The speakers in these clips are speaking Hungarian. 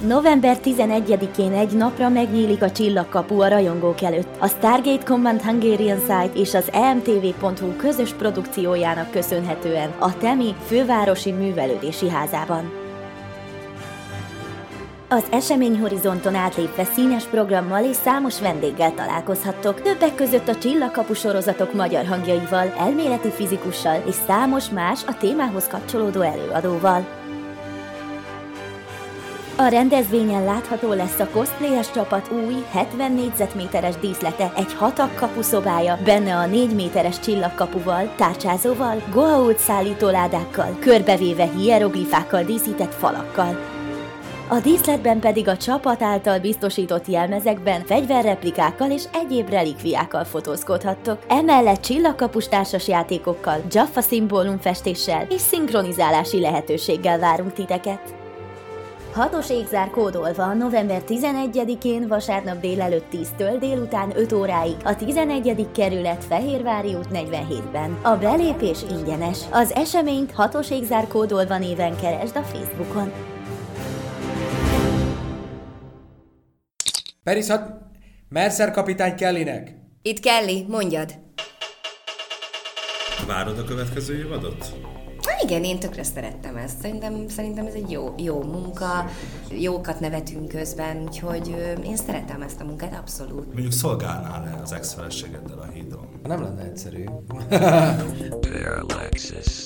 November 11-én egy napra megnyílik a csillagkapu a rajongók előtt. A Stargate Command Hungarian Site és az emtv.hu közös produkciójának köszönhetően a Temi fővárosi művelődési házában. Az eseményhorizonton átlépve színes programmal és számos vendéggel találkozhattok, többek között a Csillagkapu sorozatok magyar hangjaival, elméleti fizikussal és számos más a témához kapcsolódó előadóval. A rendezvényen látható lesz a cosplayes csapat új 70 négyzetméteres díszlete, egy hatak kapuszobája, benne a 4 méteres csillagkapuval, tárcsázóval, goa'uld szállítóládákkal, körbevéve hieroglifákkal díszített falakkal. A díszletben pedig a csapat által biztosított jelmezekben fegyverreplikákkal és egyéb relikviákkal fotózkodhattok. Emellett csillagkapus társas játékokkal, Jaffa szimbólumfestéssel és szinkronizálási lehetőséggel várunk titeket. Hatos égzár kódolva november 11-én vasárnap délelőtt 10-től délután 5 óráig a 11. kerület Fehérvári út 47-ben. A belépés ingyenes. Az eseményt hatos égzár kódolva néven keresd a Facebookon. Perishat, Mercer kapitány Kellynek. Itt Kelly, mondjad. Várod a következő évadot? Na igen, én tökre szerettem ezt. Szerintem, szerintem ez egy jó, jó munka, jókat nevetünk közben, úgyhogy én szeretem ezt a munkát, abszolút. Mondjuk szolgálnál-e az ex-feleségeddel a hídon? Nem lenne egyszerű. Parallaxis.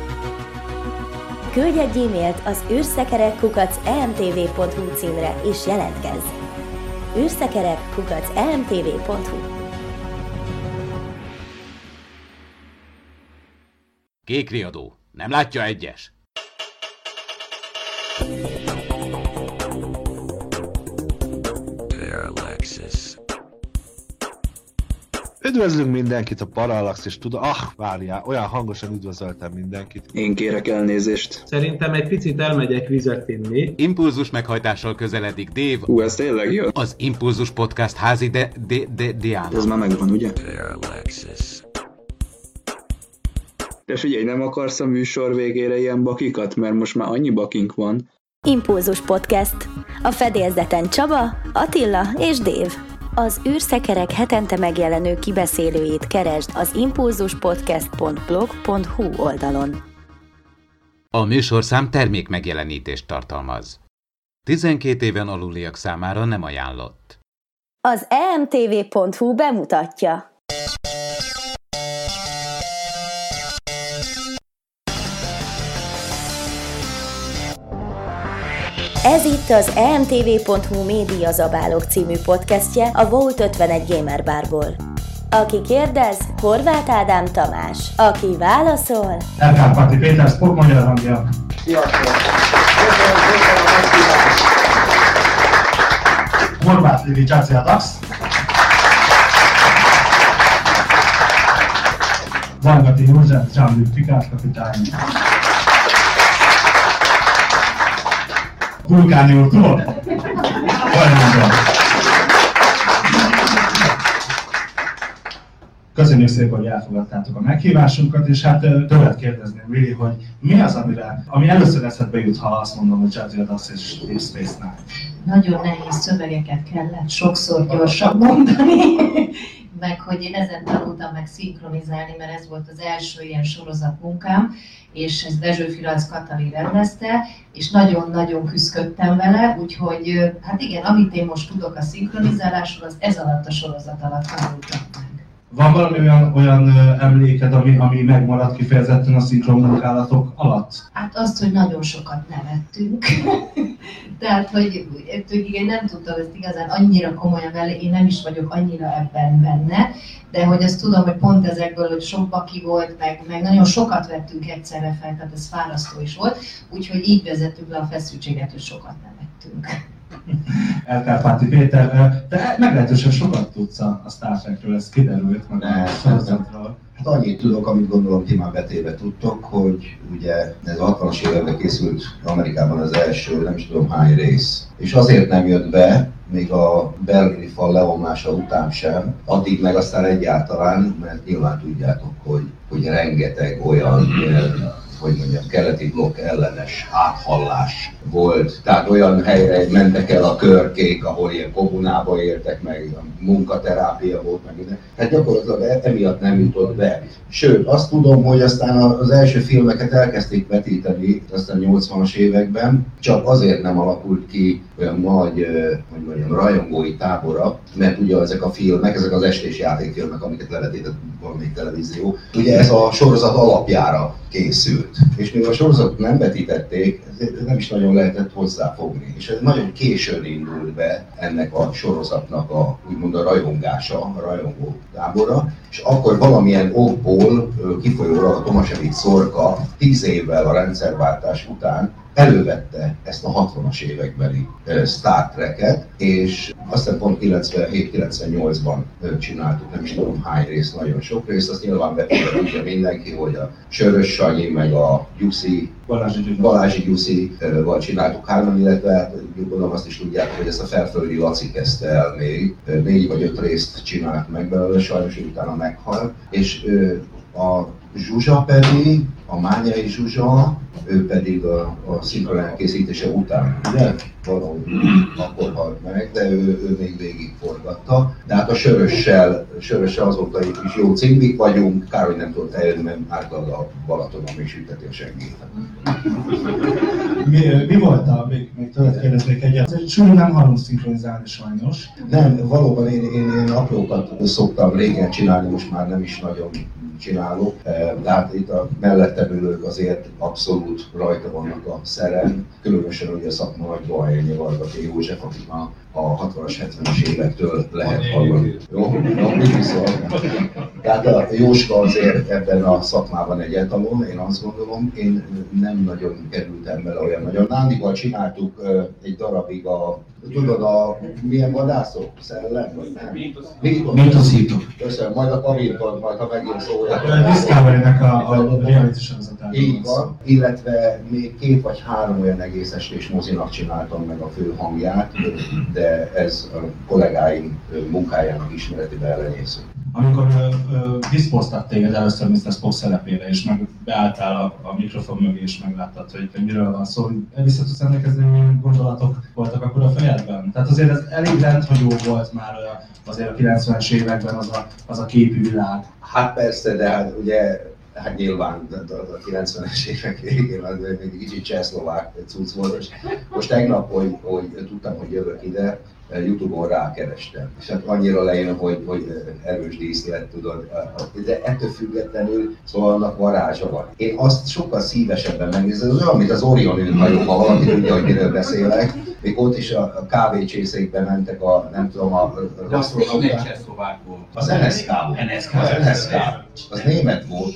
Küldj egy e-mailt az űrszekerek emtv.hu címre és jelentkezz. űrszekerek emtv.hu Kék riadó. Nem látja egyes? Parallaxis. Üdvözlünk mindenkit a Parallax, és tudom, ah, várjál, olyan hangosan üdvözöltem mindenkit. Én kérek elnézést. Szerintem egy picit elmegyek vizet inni. Impulzus meghajtással közeledik Dave, Hú, ez tényleg jó? az Impulzus Podcast házi de, de, de, Diana. Ez már megvan, ugye? Parallaxis. De figyelj, nem akarsz a műsor végére ilyen bakikat, mert most már annyi bakink van. Impulzus Podcast. A fedélzeten Csaba, Attila és Dév. Az űrszekerek hetente megjelenő kibeszélőjét keresd az impulzuspodcast.blog.hu oldalon. A műsorszám termék megjelenítést tartalmaz. 12 éven aluliak számára nem ajánlott. Az emtv.hu bemutatja. Ez itt az emtv.hu Média Zabálok című podcastje a Volt 51 Gamer Barból. Aki kérdez, Horváth Ádám Tamás. Aki válaszol, Elkárpáti Péter, Spok magyar hangja. Horváth Lili Csáci Adax. Zangati József, Jean-Luc Picard kapitány. Vulkáni úrtól. Köszönjük szépen, hogy elfogadtátok a meghívásunkat, és hát tőled kérdezném, Willi, hogy mi az, amire, ami először eszedbe jut, ha azt mondom, hogy Jazzy Adasz és Deep Space Nine? nagyon nehéz szövegeket kellett sokszor gyorsan mondani, meg hogy én ezen tanultam meg szinkronizálni, mert ez volt az első ilyen sorozatmunkám, és ez Dezső Firac Katalin rendezte, és nagyon-nagyon küzdöttem vele, úgyhogy hát igen, amit én most tudok a szinkronizálásról, az ez alatt a sorozat alatt tanultam meg. Van valami olyan, olyan emléked, ami, ami megmaradt kifejezetten a szinkron munkálatok alatt? Hát azt, hogy nagyon sokat nevettünk. Tehát, hogy igen, nem tudtam ezt igazán annyira komolyan vele, én nem is vagyok annyira ebben benne, de hogy azt tudom, hogy pont ezekből, hogy sok baki volt, meg, meg nagyon sokat vettünk egyszerre fel, tehát ez fárasztó is volt, úgyhogy így vezettük le a feszültséget, hogy sokat nevettünk. Elkárpáti Péter, ö, te meglehetősen sokat tudsz a, a Star Trekről, ez kiderült, meg a sorozatról. Hát annyit tudok, amit gondolom ti már betéve tudtok, hogy ugye ez a 60-as években készült Amerikában az első, nem is tudom hány rész. És azért nem jött be, még a belgri fal leomlása után sem, addig meg aztán egyáltalán, mert nyilván tudjátok, hogy, hogy rengeteg olyan hogy mondjam, keleti blokk ellenes áthallás volt. Tehát olyan helyre mentek el a körkék, ahol ilyen kommunába értek meg, a munkaterápia volt meg minden. Hát gyakorlatilag e- emiatt nem jutott be. Sőt, azt tudom, hogy aztán az első filmeket elkezdték vetíteni, aztán 80-as években, csak azért nem alakult ki olyan nagy, hogy mondjam, rajongói tábora, mert ugye ezek a filmek, ezek az estés játékfilmek, amiket levetített valamelyik televízió, ugye ez a sorozat alapjára készült. És mivel a sorozatot nem vetítették, nem is nagyon lehetett hozzáfogni. És ez nagyon későn indult be ennek a sorozatnak a úgymond a rajongása, a rajongó tábora, és akkor valamilyen okból kifolyólag a Tomasevic Szorka tíz évvel a rendszerváltás után elővette ezt a 60-as évekbeli Star Trek-et, és azt hiszem pont 97-98-ban ö, csináltuk, nem is tudom hány rész, nagyon sok rész, azt nyilván tudja mindenki, hogy a Sörös Sanyi, meg a Gyuszi, Balázsi Gyuri. Balázsi Gyuszi ö, val csináltuk hárman, illetve hát gondolom azt is tudják, hogy ezt a felföldi Laci kezdte el még, négy vagy öt részt csinált meg belőle, sajnos utána meghalt, és a Zsuzsa pedig, a Mányai Zsuzsa, ő pedig a, a szinkron elkészítése után, ugye? Valahogy akkor halt meg, de ő, ő még végig forgatta. De hát a Sörössel, Sörössel azóta is jó címik vagyunk, kár, hogy nem tudott eljönni, mert általad a Balatonon még süteti a seggét. Mi, mi volt a, még, még tőled kérdeznék egyet, Súly nem hallunk szinkronizálni sajnos. Nem, valóban én, én, én aprókat szoktam régen csinálni, most már nem is nagyon csinálok, Eh, de hát itt a mellettem ülők azért abszolút rajta vannak a szeren, különösen ugye a szakma nagy Bohányi Vargati József, akik a, a 60-as, 70-es évektől lehet hallani. Jó, jó, mit viszont? Tehát a Jóska azért ebben a szakmában egy etalon, én azt gondolom, én nem nagyon kerültem bele olyan nagyon. Nándival csináltuk egy darabig a, tudod, a milyen vadászok? Szellem? Vagy nem? Mítosz. Mítoszítók. Köszönöm, majd a Pavintban, majd ha megint szólják. A Discovery-nek a, a reality sorozatáról Így van, illetve még két vagy három olyan egész estés mozinak csináltam meg a fő hangját, de ez a kollégáim munkájának ismeretében elenyésző. Amikor diszpoztak téged először Mr. Spock szerepére, és meg beálltál a, a mikrofon mögé, és megláttad, hogy, hogy miről van szó, vissza tudsz emlékezni, milyen gondolatok voltak akkor a fejedben? Tehát azért ez elég rendhagyó volt már azért a 90-es években az a, az a képi világ. Hát persze, de hát ugye Hát nyilván a, a 90-es évek végén az még kicsit csehszlovák cucc volt, és most tegnap, hogy, hogy tudtam, hogy jövök ide, Youtube-on rákerestem, és hát annyira lejön, hogy, hogy erős díszlet, tudod, de ettől függetlenül, szóval annak varázsa van. Én azt sokkal szívesebben megnézem, ez olyan, mint az Orion űrhajó, ha valaki tudja, hogy miről beszélek, még ott is a, kávécsészékbe mentek a, nem tudom, a az asztronauták. Az NSK volt. NSK. Az NSK. Az német volt.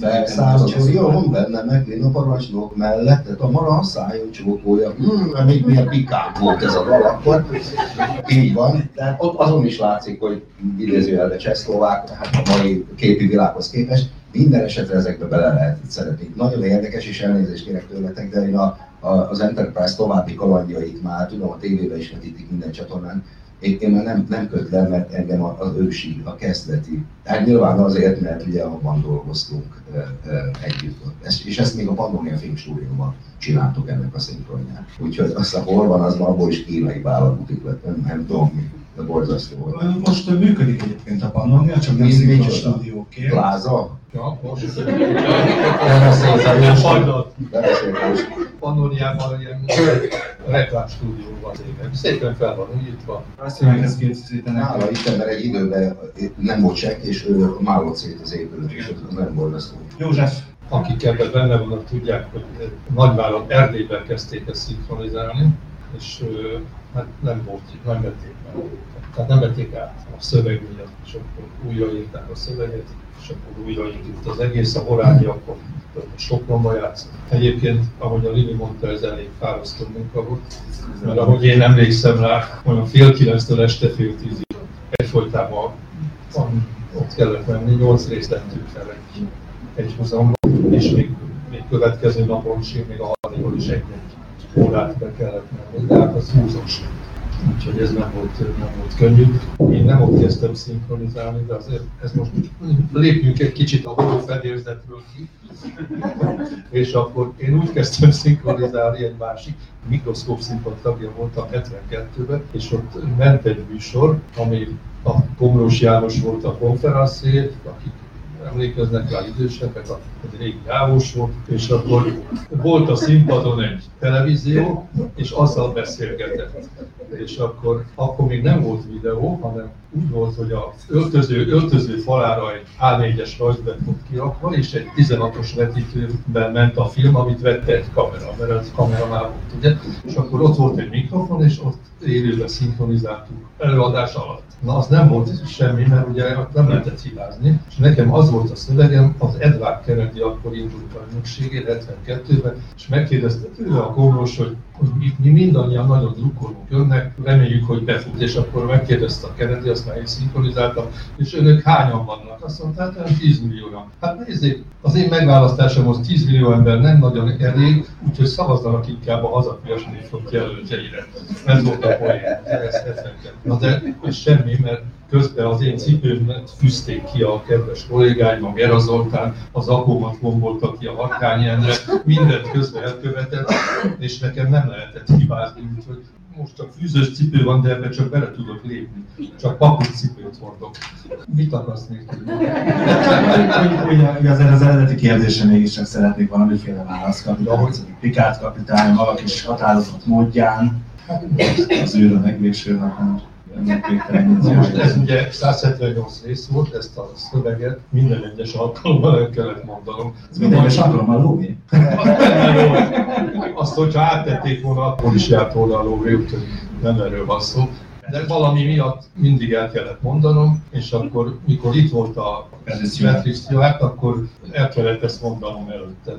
Felszáll az Orion, benne meg a parancsnok mellett, tehát a mara szájon csókolja. Hmm, még milyen pikák volt ez a dal akkor. Így van. Tehát ott azon is látszik, hogy idézőjelben csehszlovák, hát a mai képi világhoz képest, minden esetre ezekbe bele lehet szeretni. Nagyon érdekes, és elnézést kérek tőletek, de én a, a, az Enterprise további kalandjait már tudom, a tévében is vetítik minden csatornán, én, én már nem, nem kötlem, mert engem az ősi, a kezdeti. Hát nyilván azért, mert ugye abban dolgoztunk együtt. Ezt, és ezt még a Pannonia Filmstúdióban csináltuk ennek a szinkronját. Úgyhogy azt a hol van, az már abból is kínai vállalatuk lett, nem, nem tudom mi. de borzasztó volt. Most működik egyébként a Pannonia, csak nem szinkron stúdióként. Pláza? Ja, most. Beleszóltál, Hajnal. Beleszóltál. Pannoniában ilyen reklámstúdió van éven. Szépen fel van újítva. Azt mondják, ezt készítenek. Nála itt ember egy időben nem volt csekk, és ő málott szét az épület, és az nem borzasztó. József. Akik ebben benne vannak, tudják, hogy Nagyvárat Erdélyben kezdték ezt szinkronizálni, és hát nem volt, nem vették meg. Tehát nem vették át a szöveg miatt, és akkor újraírták a szöveget, és akkor újraindult az egész, a Horányi akkor Sopronba játszott. Egyébként, ahogy a Lili mondta, ez elég fárasztó munka volt, mert ahogy én emlékszem rá, olyan fél kilenctől este fél tízig egyfolytában van, ott kellett menni, nyolc részt tettünk fel egy, egy húzamban, és még, még következő napon is, még a harmadikon is egy-egy órát be kellett menni, de hát az húzós. Úgyhogy ez nem volt, nem volt könnyű. Én nem ott kezdtem szinkronizálni, de azért ez most lépjünk egy kicsit a való fedélzetről ki. És akkor én úgy kezdtem szinkronizálni egy másik mikroszkóp színpad tagja voltam 72-ben, és ott ment egy műsor, ami a Komlós János volt a konferenciér, akik emlékeznek rá idősebbek, a- egy régi János volt, és akkor volt a színpadon egy televízió, és azzal beszélgetett. És akkor, akkor még nem volt videó, hanem úgy volt, hogy a öltöző, öltöző falára egy A4-es rajzbet volt kirakva, és egy 16-os vetítőben ment a film, amit vette egy kamera, mert az kameramál volt, ugye? És akkor ott volt egy mikrofon, és ott élőben szinkronizáltuk előadás alatt. Na, az nem volt semmi, mert ugye nem lehetett hibázni, és nekem az volt a szövegem, az Edward Kennedy akkor indult a ügynökségén, 72-ben, és megkérdezte tőle a komlós, hogy, hogy mi, mi mindannyian nagyon drukkolunk önnek, reméljük, hogy befut, és akkor megkérdezte a Kennedy, azt már én szinkronizáltam, és önök hányan vannak? Azt mondta, hát olyan 10 millióan. Hát nézzék, az én megválasztásomhoz 10 millió ember nem nagyon elég, úgyhogy szavazzanak inkább a hazafias népfront jelöltjeire. Ez volt a poén, ez 72. Na de semmi, mert közben az én cipőmet fűzték ki a kedves kollégáim, a Gera Zoltán, az akómat gombolta ki a Harkány Endre, mindent közben elkövetett, és nekem nem lehetett hibázni, úgyhogy most csak fűzős cipő van, de ebbe csak bele tudok lépni. Csak papucs cipőt hordok. Mit akarsz még tudni? Az eredeti kérdésre mégiscsak szeretnék valamiféle választ kapni. De hogy Pikát kapitány valaki is határozott módján, az űr a megvégső napon. Most ez ugye 178 rész volt, ezt a szöveget minden egyes alkalommal el kellett mondanom. Minden egyes alkalommal lóvé? Azt, hogyha áttették volna, akkor is járt volna a lóvé, úgyhogy nem erről van szó. De valami miatt mindig el kellett mondanom, és akkor, mikor itt volt a Patrick Stewart, akkor el kellett ezt mondanom előtte.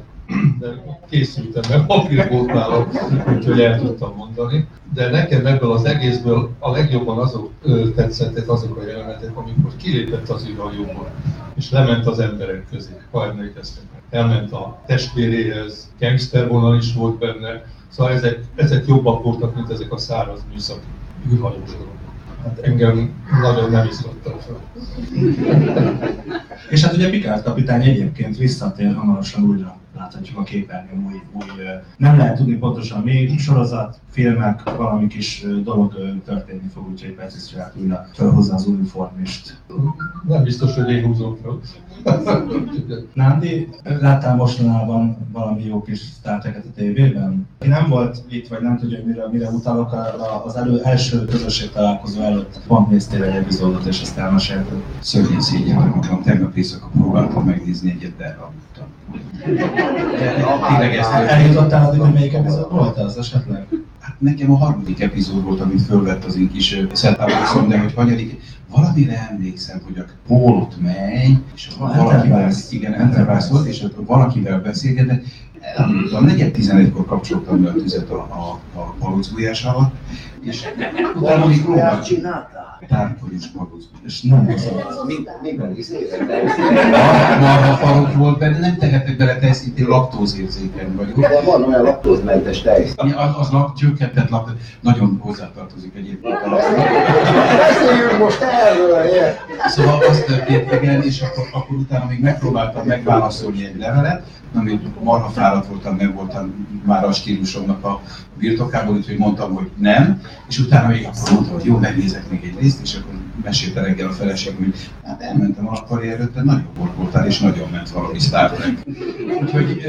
De készültem, mert papír volt nálam, úgyhogy el tudtam mondani. De nekem ebből az egészből a legjobban azok tetszettek azok a jelenetek, amikor kilépett az űrhajóból, és lement az emberek közé, ha emlékeztek. Elment a testvéréhez, gangster vonal is volt benne, szóval ezek, ezek jobbak voltak, mint ezek a száraz műszaki űrhajós dolgok. Hát engem nagyon nem izgattak fel. És hát ugye Picard kapitány egyébként visszatér hamarosan újra láthatjuk a képernyőn új, ö, nem lehet tudni pontosan mi, sorozat, filmek, valami kis dolog történni fog, úgyhogy Patrick Stewart újra felhozza az uniformist. Nem biztos, hogy én húzom. Nándi, láttál mostanában valami jó kis Star Trek-et a tévében? Aki nem volt itt, vagy nem tudja, mire, mire utalok, az elő, első közösség találkozó előtt pont néztél egy epizódot, és azt elmesélted. Szörnyen szégyellem magam, tegnap éjszaka próbáltam megnézni egyet, de elaludtam. Eljutottál addig, hogy melyik epizód volt az esetleg? Hát nekem a harmadik epizód volt, amit fölvett az én kis szettáboroszom, de hogy hanyadik, valamire emlékszem, hogy a Paul ott megy, és A valakivel, igen, Enterprise volt, és valakivel beszélgetett, elmondtam, negyed 11-kor kapcsoltam be a tüzet a, a, a alatt, és még próbáltam. Tárkolyos palocbújás. És nem az Marha farok volt benne, nem tehetek bele tejsz, itt én laktózérzékeny vagyok. De van olyan laktózmentes tejsz. Ja, Az, az lak, csökkentett lak, nagyon hozzátartozik egyébként a Beszéljünk most Szóval azt történt, igen, és akkor, akkor utána még megpróbáltam megválaszolni egy levelet, ami marha fáradt voltam, meg voltam már a stílusomnak a birtokából, úgyhogy mondtam, hogy nem, és utána még akkor mondtam, hogy jó, megnézek még egy részt, és akkor mesélte reggel a feleségem, hogy hát elmentem a karrier te nagyon volt voltál, és nagyon ment valami Star Trek. Úgyhogy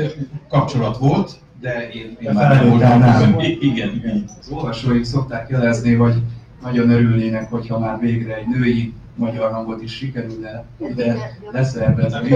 kapcsolat volt, de én, én már nem voltam. Igen, igen. Az olvasóik szokták jelezni, hogy nagyon örülnének, hogyha már végre egy női magyar hangot is sikerülne ide leszervezni.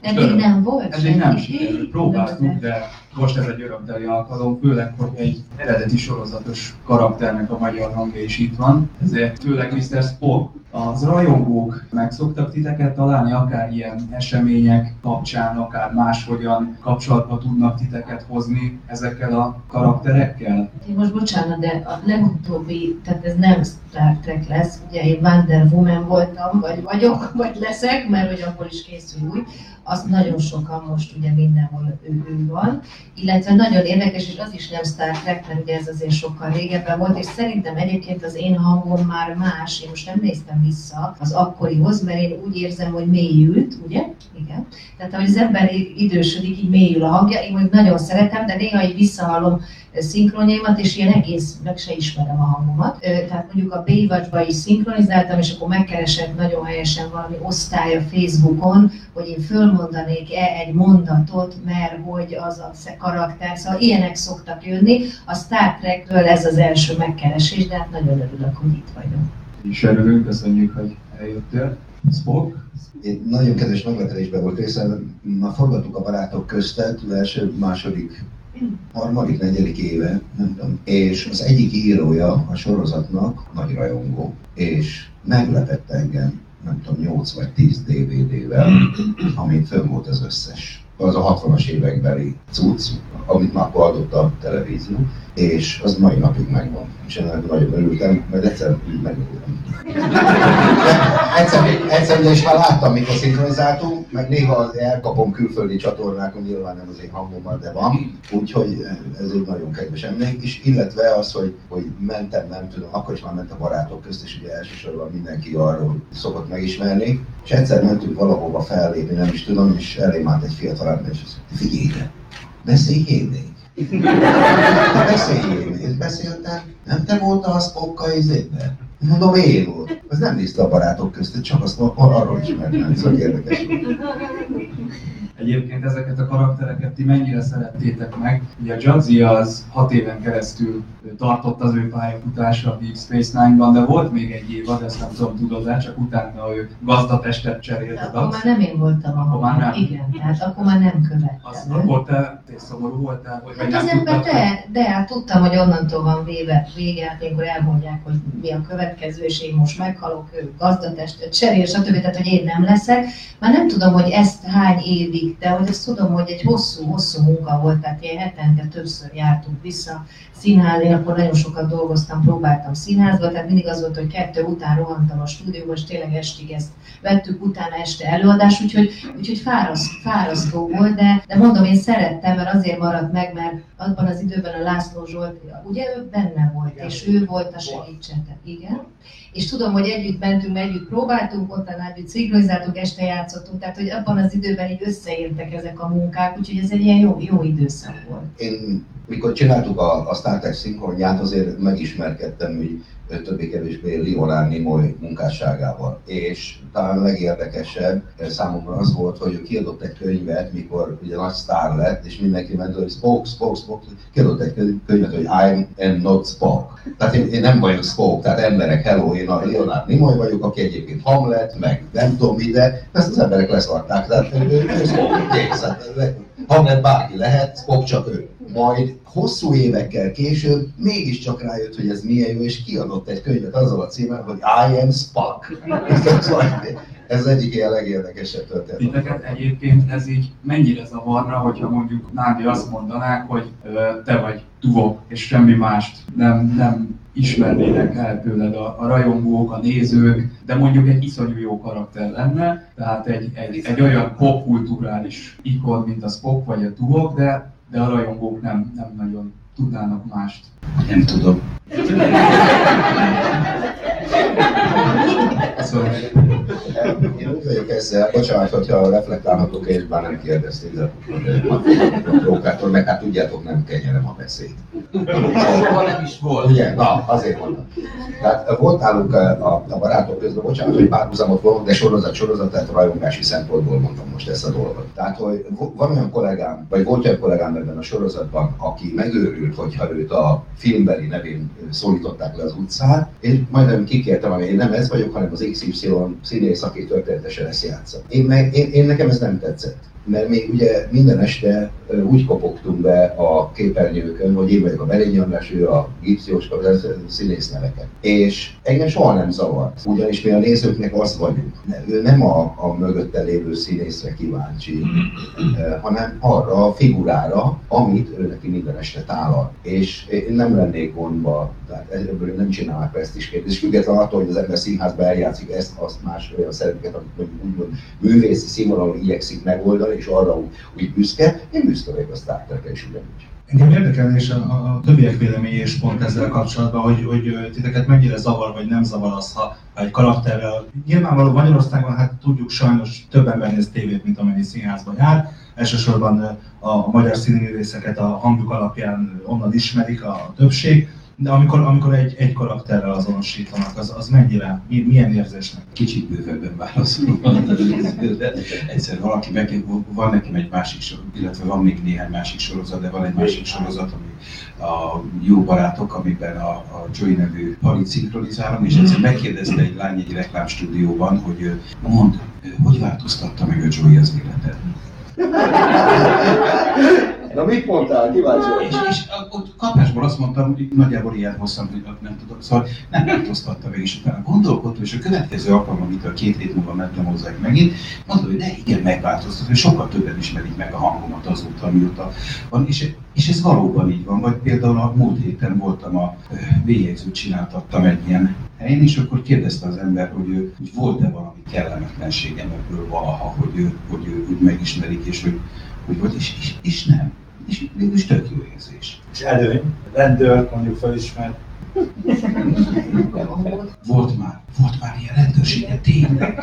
Eddig nem volt Eddig nem senki. sikerült, próbáltuk, de most ez egy örömteli alkalom, főleg, hogy egy eredeti sorozatos karakternek a magyar hangja is itt van, ezért főleg Mr. Spock. Az rajongók meg szoktak titeket találni, akár ilyen események kapcsán, akár máshogyan kapcsolatba tudnak titeket hozni ezekkel a karakterekkel? Én most bocsánat, de a legutóbbi, tehát ez nem Star Trek lesz, ugye én Wonder Woman voltam, vagy vagyok, vagy leszek, mert hogy akkor is készül az nagyon sokan most ugye mindenhol ő, ő van, illetve nagyon érdekes, és az is nem Star Trek, mert ugye ez azért sokkal régebben volt, és szerintem egyébként az én hangom már más, én most nem néztem vissza az akkorihoz, mert én úgy érzem, hogy mélyült, ugye? Igen. Tehát ahogy az ember idősödik, így mélyül a hangja, én mondjuk nagyon szeretem, de néha így visszahallom szinkronjaimat, és ilyen egész meg se ismerem a hangomat. Tehát mondjuk a Baywatch-ba is szinkronizáltam, és akkor megkeresett nagyon helyesen valami osztály a Facebookon, hogy én fölmondanék-e egy mondatot, mert hogy az a karakter, szóval ilyenek szoktak jönni. A Star Trekről ez az első megkeresés, de hát nagyon örülök, hogy itt vagyok. És örülünk, köszönjük, hogy eljöttél. Spock? Én nagyon kedves meglepetés volt részem, már forgattuk a barátok köztet, az első, második, harmadik, negyedik éve, nem tudom. És az egyik írója a sorozatnak, nagy rajongó, és meglepett engem, nem tudom, 8 vagy 10 DVD-vel, amin fönn volt az összes. Az a 60-as évekbeli cucc, amit már adott a televízió, és az mai napig megvan. És ennek nagyon örültem, mert egyszer így megörültem. Egyszer, egyszer ugye is már láttam, mikor szinkronizáltunk, meg néha elkapom külföldi csatornákon, nyilván nem az én hangommal, de van. Úgyhogy ez egy nagyon kedves emlék, és illetve az, hogy, hogy mentem, nem tudom, akkor is már ment a barátok közt, és ugye elsősorban mindenki arról szokott megismerni. És egyszer mentünk valahova fellépni, nem is tudom, és elém állt egy fiatal ember, és azt mondta, figyelj ide, beszéljél még. Te beszéljél még, beszéltem, nem te voltál a Spocka izében? Mondom, én volt. Az nem nézte a barátok között, csak azt ar- arról ismertem, szóval érdekes. Egyébként ezeket a karaktereket ti mennyire szerettétek meg? Ugye a Jadzia az hat éven keresztül tartott az ő pályafutása a Deep Space Nine-ban, de volt még egy évad, ezt nem tudom, tudod-e, csak utána ő gazdatestet cserélt akkor már nem én voltam a Akkor már nem. Igen, tehát akkor már nem követtem. Az, akkor te, te szomorú voltál, hogy Hát az ember, de, de hát tudtam, hogy onnantól van véve, vége, hát amikor elmondják, hogy mi a következő, és én most meghalok, ő gazdatestet cserél, stb. Tehát, hogy én nem leszek. Már nem tudom, hogy ezt hány évig, de hogy azt tudom, hogy egy hosszú-hosszú munka volt, tehát ilyen hetente többször jártunk vissza színház, én akkor nagyon sokat dolgoztam, próbáltam színházba, tehát mindig az volt, hogy kettő után rohantam a stúdióba, és tényleg estig ezt vettük, utána este előadás, úgyhogy, úgyhogy fáraszt, fárasztó volt, de, de mondom, én szerettem, mert azért maradt meg, mert abban az időben a László Zsolt, ugye ő benne volt, és ő volt a segítséged, igen. És tudom, hogy együtt mentünk, együtt próbáltunk, utána együtt szinkronizáltunk, este játszottunk, tehát hogy abban az időben így összeértek ezek a munkák, úgyhogy ez egy ilyen jó, jó időszak volt. Én, mikor csináltuk a, a Star Trek szinkronját, azért megismerkedtem úgy többé-kevésbé Leonard Nimoy munkásságával. És talán a legérdekesebb számomra az volt, hogy ő kiadott egy könyvet, mikor ugye nagy sztár lett, és mindenki ment, hogy Spock, Spock, Spock, kiadott egy könyv- könyvet, hogy I'm and not Spock. Tehát én, én nem vagyok Spock, tehát emberek, hello, én a Leonard Nimoy vagyok, aki egyébként Hamlet, meg nem tudom mi, de ezt az emberek leszarták, tehát ő, ő Spock, kész. Hamlet bárki lehet, Spock csak ő. Majd hosszú évekkel később mégiscsak rájött, hogy ez milyen jó, és kiadott egy könyvet azzal a címmel, hogy I am Spock. Ez egyik ilyen legérdekesebb történet. Titeket egyébként ez így mennyire zavarna, hogyha mondjuk Nádi azt mondanák, hogy te vagy tuvok, és semmi mást nem, nem ismernének el tőled a, a rajongók, a nézők, de mondjuk egy iszonyú jó karakter lenne, tehát egy, egy, egy olyan popkulturális ikon, mint a Spock vagy a tuvok, de, de a rajongók nem, nem nagyon tudnának mást. Nem tudom. Szóval, én úgy vagyok ezzel, bocsánat, hogyha reflektálhatok, és bár nem kérdezték, de a prókától, meg hát tudjátok, nem kenyerem a beszéd. Soha nem is volt. Ugye? Na, azért mondom. Tehát volt nálunk a, a barátok közben, bocsánat, hogy párhuzamot vonok, de sorozat sorozat, tehát rajongási szempontból mondom most ezt a dolgot. Tehát, hogy van olyan kollégám, vagy volt olyan kollégám ebben a sorozatban, aki megőrült, hogyha őt a filmbeli nevén szólították le az utcán, és majdnem kikértem, hogy én nem ez vagyok, hanem az XY színész, aki történetesen ezt játszott. Én, én, én nekem ez nem tetszett mert még ugye minden este úgy kopogtunk be a képernyőkön, hogy én vagyok a Berényi András, ő a Gipszióska, az színész neveket. És engem soha nem zavart, ugyanis mi a nézőknek az vagyunk. Ő nem a, a mögötte lévő színészre kíváncsi, hanem arra a figurára, amit ő neki minden este tálal. És én nem lennék gondba, tehát ebből nem csinálnak presztisként. És függetlenül attól, hogy az ember színházba eljátszik ezt, azt más olyan szerepeket, amit mondjuk úgymond művészi színvonalon igyekszik megoldani, és arra úgy, úgy büszke, én büszke vagyok a Star Trek-re is ugyanúgy. Engem érdekelne is a, a többiek véleménye és pont ezzel kapcsolatban, hogy, hogy titeket mennyire zavar vagy nem zavar az, ha, egy karakterrel... Nyilvánvalóan Magyarországon hát tudjuk sajnos több ember néz tévét, mint amennyi színházban jár. Elsősorban a, a magyar színművészeket a hangjuk alapján onnan ismerik a többség. De amikor, amikor egy, egy karakterrel azonosítanak, az, az mennyire, milyen érzésnek? Kicsit bővebben válaszolom. de egyszer valaki, meg, van nekem egy másik sorozat, illetve van még néhány másik sorozat, de van egy másik sorozat, ami a jó barátok, amiben a, a Joey nevű palit szinkronizálom, és egyszer megkérdezte egy lány egy reklámstúdióban, hogy mond, hogy változtatta meg a Joey az életet? Na mit mondtál? Kíváncsi És, és ott kapásból azt mondtam, hogy nagyjából ilyen hosszan, hogy nem tudok, szóval nem változtatta meg, és utána gondolkodtam, és a következő alkalom, amit a két hét múlva mentem hozzá megint, mondta, hogy de igen, megváltoztat, hogy sokkal többen ismerik meg a hangomat azóta, amióta van, és, és ez valóban így van, vagy például a múlt héten voltam a bélyegzőt csináltattam egy ilyen helyen, és akkor kérdezte az ember, hogy, ő, hogy volt-e valami kellemetlenségem ebből valaha, hogy ő, hogy ő úgy megismerik, és hogy, hogy volt, és, és, és nem. És mégis tök jó érzés. És előny, rendőr, mondjuk felismert. Volt már, volt már ilyen rendőrsége, tényleg.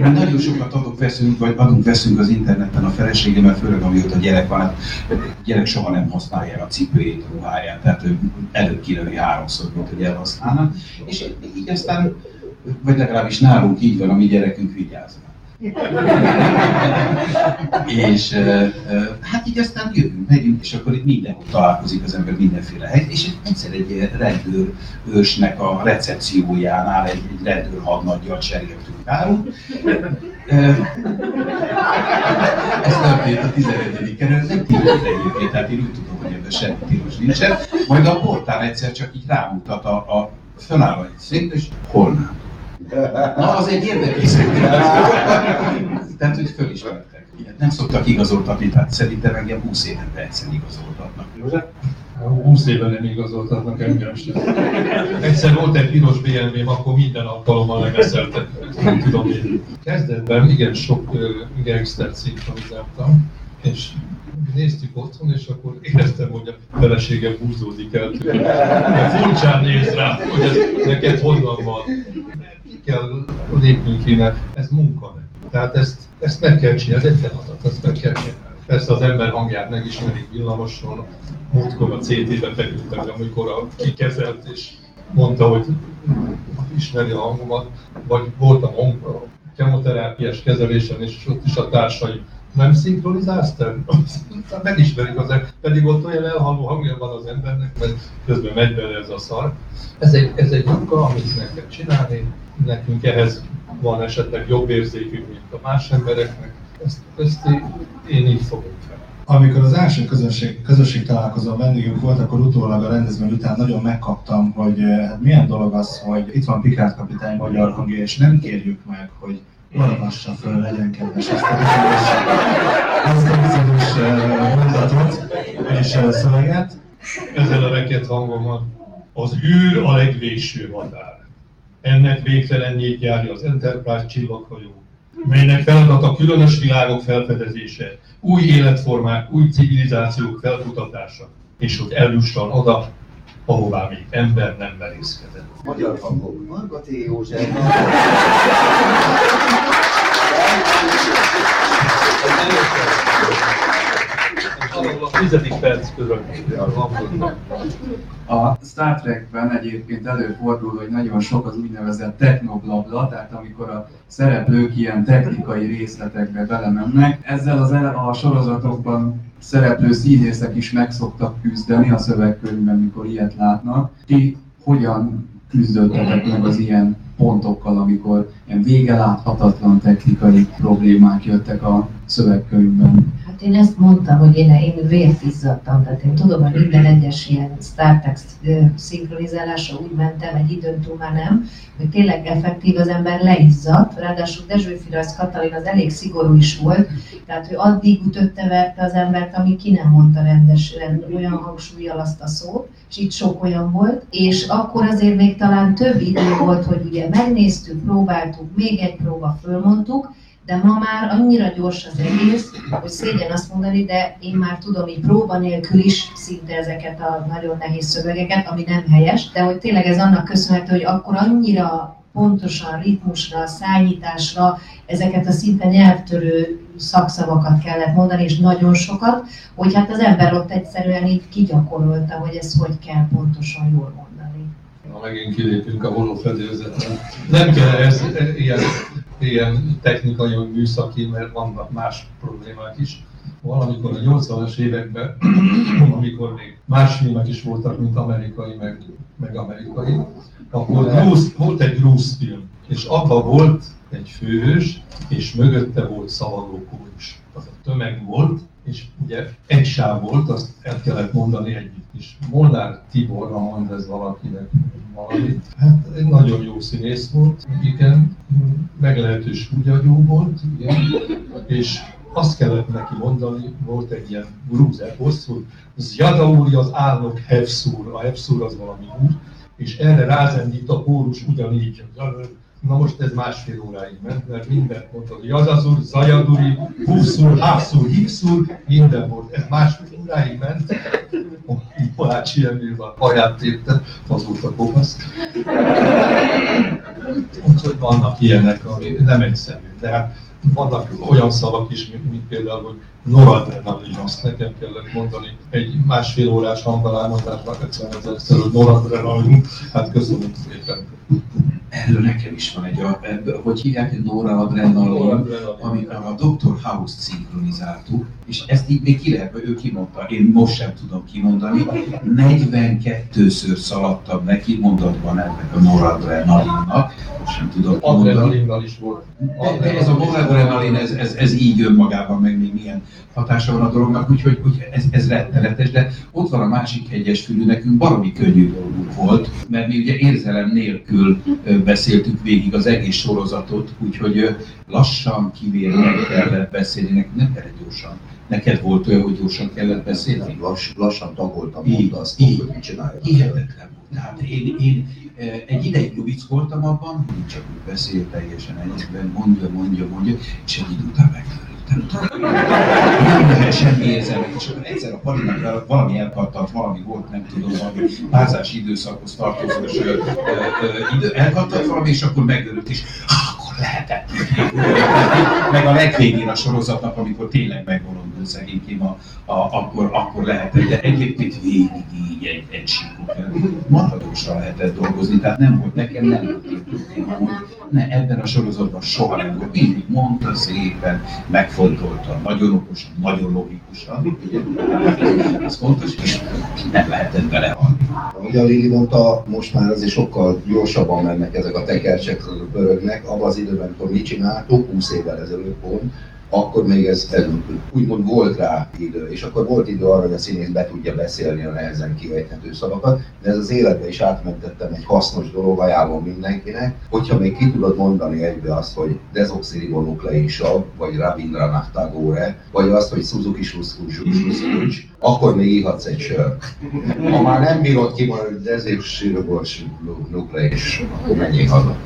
Mert nagyon sokat adok, veszünk, vagy adunk, veszünk az interneten a feleségemmel, főleg amióta gyerek van, hát gyerek soha nem használja a cipőjét, a ruháját, tehát ő előbb kilövi háromszor, mint hogy elhasználna. És így aztán, vagy legalábbis nálunk így van, a mi gyerekünk vigyáznak és hát így aztán jövünk, megyünk, és akkor itt mindenhol találkozik az ember mindenféle hely, és egyszer egy rendőr ősnek a recepciójánál egy, egy rendőr hadnaggyal cseréltünk árut. Ez történt a 11. kerület, nem tilos egyébként, tehát én úgy tudom, hogy ebben semmi tilos nincsen. Majd a portál egyszer csak így rámutat a, a föláll egy szék, és holnap Na, az egy érdekes Tehát, hogy fölismertek. Ilyet nem szoktak igazoltatni, tehát szerintem engem 20 évente egyszer igazoltatnak. József? 20 éve nem igazoltatnak engem sem. Egyszer volt egy piros BMW-m, akkor minden alkalommal legeszeltek. Nem tudom én. Kezdetben igen sok gangster szinkronizáltam, és néztük otthon, és akkor éreztem, hogy a feleségem húzódik el tőle. Furcsán néz rá, hogy ez neked honnan van kell lépnünk ez munka. Tehát ezt, ezt meg kell csinálni, ez egy feladat, ezt meg kell csinálni. Persze az ember hangját megismerik villamoson, múltkor a CT-be feküdtem, amikor a kikezelt és mondta, hogy ismeri a hangomat, vagy voltam a kemoterápiás kezelésen, és ott is a társai nem szinkronizálsz te? Megismerik az ember, pedig ott olyan elhaló hangja van az embernek, mert közben megy bele ez a szar. Ez egy, ez egy munka, amit meg kell csinálni, nekünk ehhez van esetleg jobb érzékünk, mint a más embereknek. Ezt, ezt én így fogom fel. Amikor az első közösség, közösség találkozó vendégünk volt, akkor utólag a rendezvény után nagyon megkaptam, hogy eh, hát milyen dolog az, hogy itt van Pikát kapitány magyar hangja, és nem kérjük meg, hogy olvassa föl, legyen kedves ezt a bizonyos, ezt a bizonyos eh, mondatot és eh, szöveget. Ezzel a reket hangommal az űr a legvéső határ. Ennek végtelenjét járja az Enterprise csillaghajó, melynek feladata különös világok felfedezése, új életformák, új civilizációk felkutatása, és hogy eljusson oda, ahová még ember nem merészkedett. Magyar hangok. Margaté József. Tizedik perc körül. A Star Trekben egyébként előfordul, hogy nagyon sok az úgynevezett technoblabla, tehát amikor a szereplők ilyen technikai részletekbe belemennek. Ezzel az ele- a sorozatokban szereplő színészek is meg szoktak küzdeni a szövegkönyvben, mikor ilyet látnak. Ti hogyan küzdöttetek meg az ilyen pontokkal, amikor ilyen vége láthatatlan technikai problémák jöttek a szövegkönyvben? Én ezt mondtam, hogy én, én vért izzadtam, tehát én tudom, hogy minden egyes ilyen Star Trek ö, szinkronizálásra úgy mentem, egy időn túl már nem, hogy tényleg effektív az ember leizzadt, ráadásul Dezső Firasz Katalin az elég szigorú is volt, tehát ő addig ütötte verte az embert, amíg ki nem mondta rendesen olyan hangsúlyjal azt a szót, és itt sok olyan volt, és akkor azért még talán több idő volt, hogy ugye megnéztük, próbáltuk, még egy próba fölmondtuk, de ma már annyira gyors az egész, hogy szégyen azt mondani, de én már tudom így próba nélkül is szinte ezeket a nagyon nehéz szövegeket, ami nem helyes, de hogy tényleg ez annak köszönhető, hogy akkor annyira pontosan ritmusra, szállításra, ezeket a szinte nyelvtörő szakszavakat kellett mondani, és nagyon sokat, hogy hát az ember ott egyszerűen így kigyakorolta, hogy ezt hogy kell pontosan jól mondani. Na, megint kilépünk a holófedélzetre. Nem kell ez ilyen, ilyen technikai, vagy műszaki, mert vannak más problémák is. Valamikor a 80-as években, amikor még más filmek is voltak, mint amerikai, meg, meg amerikai, akkor Bruce, volt egy Bruce film, és abban volt egy főhős, és mögötte volt szavalókórus. Az a tömeg volt, és ugye egy sáv volt, azt el kellett mondani együtt is. Molnár Tiborra mond ez valakinek valamit. Hát egy nagyon jó színész volt, igen, meglehetős húgyagyú volt, igen, és azt kellett neki mondani, volt egy ilyen grúz eposz, hogy Zjada úr az álnok Hefszúr, a Hefszúr az valami úr, és erre rázendít a kórus ugyanígy. Na most ez másfél óráig ment, mert mindent mondta, hogy Jazazur, Zajaduri, Húszúr, Hászúr, Híkszúr, minden volt. Ez másfél óráig ment. Polácsi Emil a haját tépte, az volt a kopasz. Úgyhogy vannak ilyenek, ami nem egyszerű. De hát vannak olyan szavak is, mint, mint például, hogy noradrenalin, azt nekem kellett mondani egy másfél órás hangalámondásban egyszer egyszer, hogy noradrenalin, hát köszönöm szépen. Erről nekem is van egy, a, hogy hívják, noradrenalin, amikor a Dr. House-t szinkronizáltuk, és ezt így még ki lehet, ő kimondta, én most sem tudom kimondani, 42-ször szaladtam neki mondatban ennek a noradrenalinnak, most sem tudom kimondani. Adrenalinnal is volt. De, de ez a noradrenalin, ez, ez, ez így önmagában meg még milyen hatása van a dolognak, úgyhogy úgy ez, ez rettenetes, de ott van a másik hegyes fülű, nekünk valami könnyű dolgunk volt, mert mi ugye érzelem nélkül beszéltük végig az egész sorozatot, úgyhogy lassan, kivérően kellett beszélni, nekünk nem kellett gyorsan. Neked volt olyan, hogy gyorsan kellett beszélni? Lass, lassan tagoltam, Így, mondta azt, így. hogy mit csináljak. Hihetetlen volt. Tehát én, én egy ideig lubickoltam abban, hogy csak úgy beszél teljesen egyszerűen, mondja, mondja, mondja, és egy idő után Nem lehet semmi érzelme, és akkor egyszer a Palinak valami elkattant, valami volt, nem tudom, valami párzási időszakhoz tartozós ö, idő, elkattant valami, és akkor megdörült, és ah, akkor lehetett. Meg a legvégén a sorozatnak, amikor tényleg megbolondul szegénykém, a, a, akkor, akkor lehetett, de egyébként végig így egy, egy síkon maradósra lehetett dolgozni, tehát nem volt nekem, nem volt. Ne, ebben a sorozatban soha nem volt. Mindig mondta szépen, megfontolta, nagyon okosan, nagyon logikusan. Ez fontos, és nem lehetett belehalni. Ahogy a Lili mondta, most már azért sokkal gyorsabban mennek ezek a tekercsek, pörögnek. Abban az időben, amikor mi csináltuk, 20 évvel ezelőtt pont, akkor még ez, ez úgymond volt rá idő, és akkor volt idő arra, hogy a színész be tudja beszélni a nehezen kivejthető szavakat, de ez az életbe is átmentettem egy hasznos dolog, ajánlom mindenkinek, hogyha még ki tudod mondani egybe azt, hogy dezoxiribonuklein sav, vagy Rabindranath Tagore, vagy azt, hogy Suzuki Suzuki akkor még ihatsz egy sört. Ha már nem bírod kimondani, hogy dezoxiribonuklein akkor menjél haza.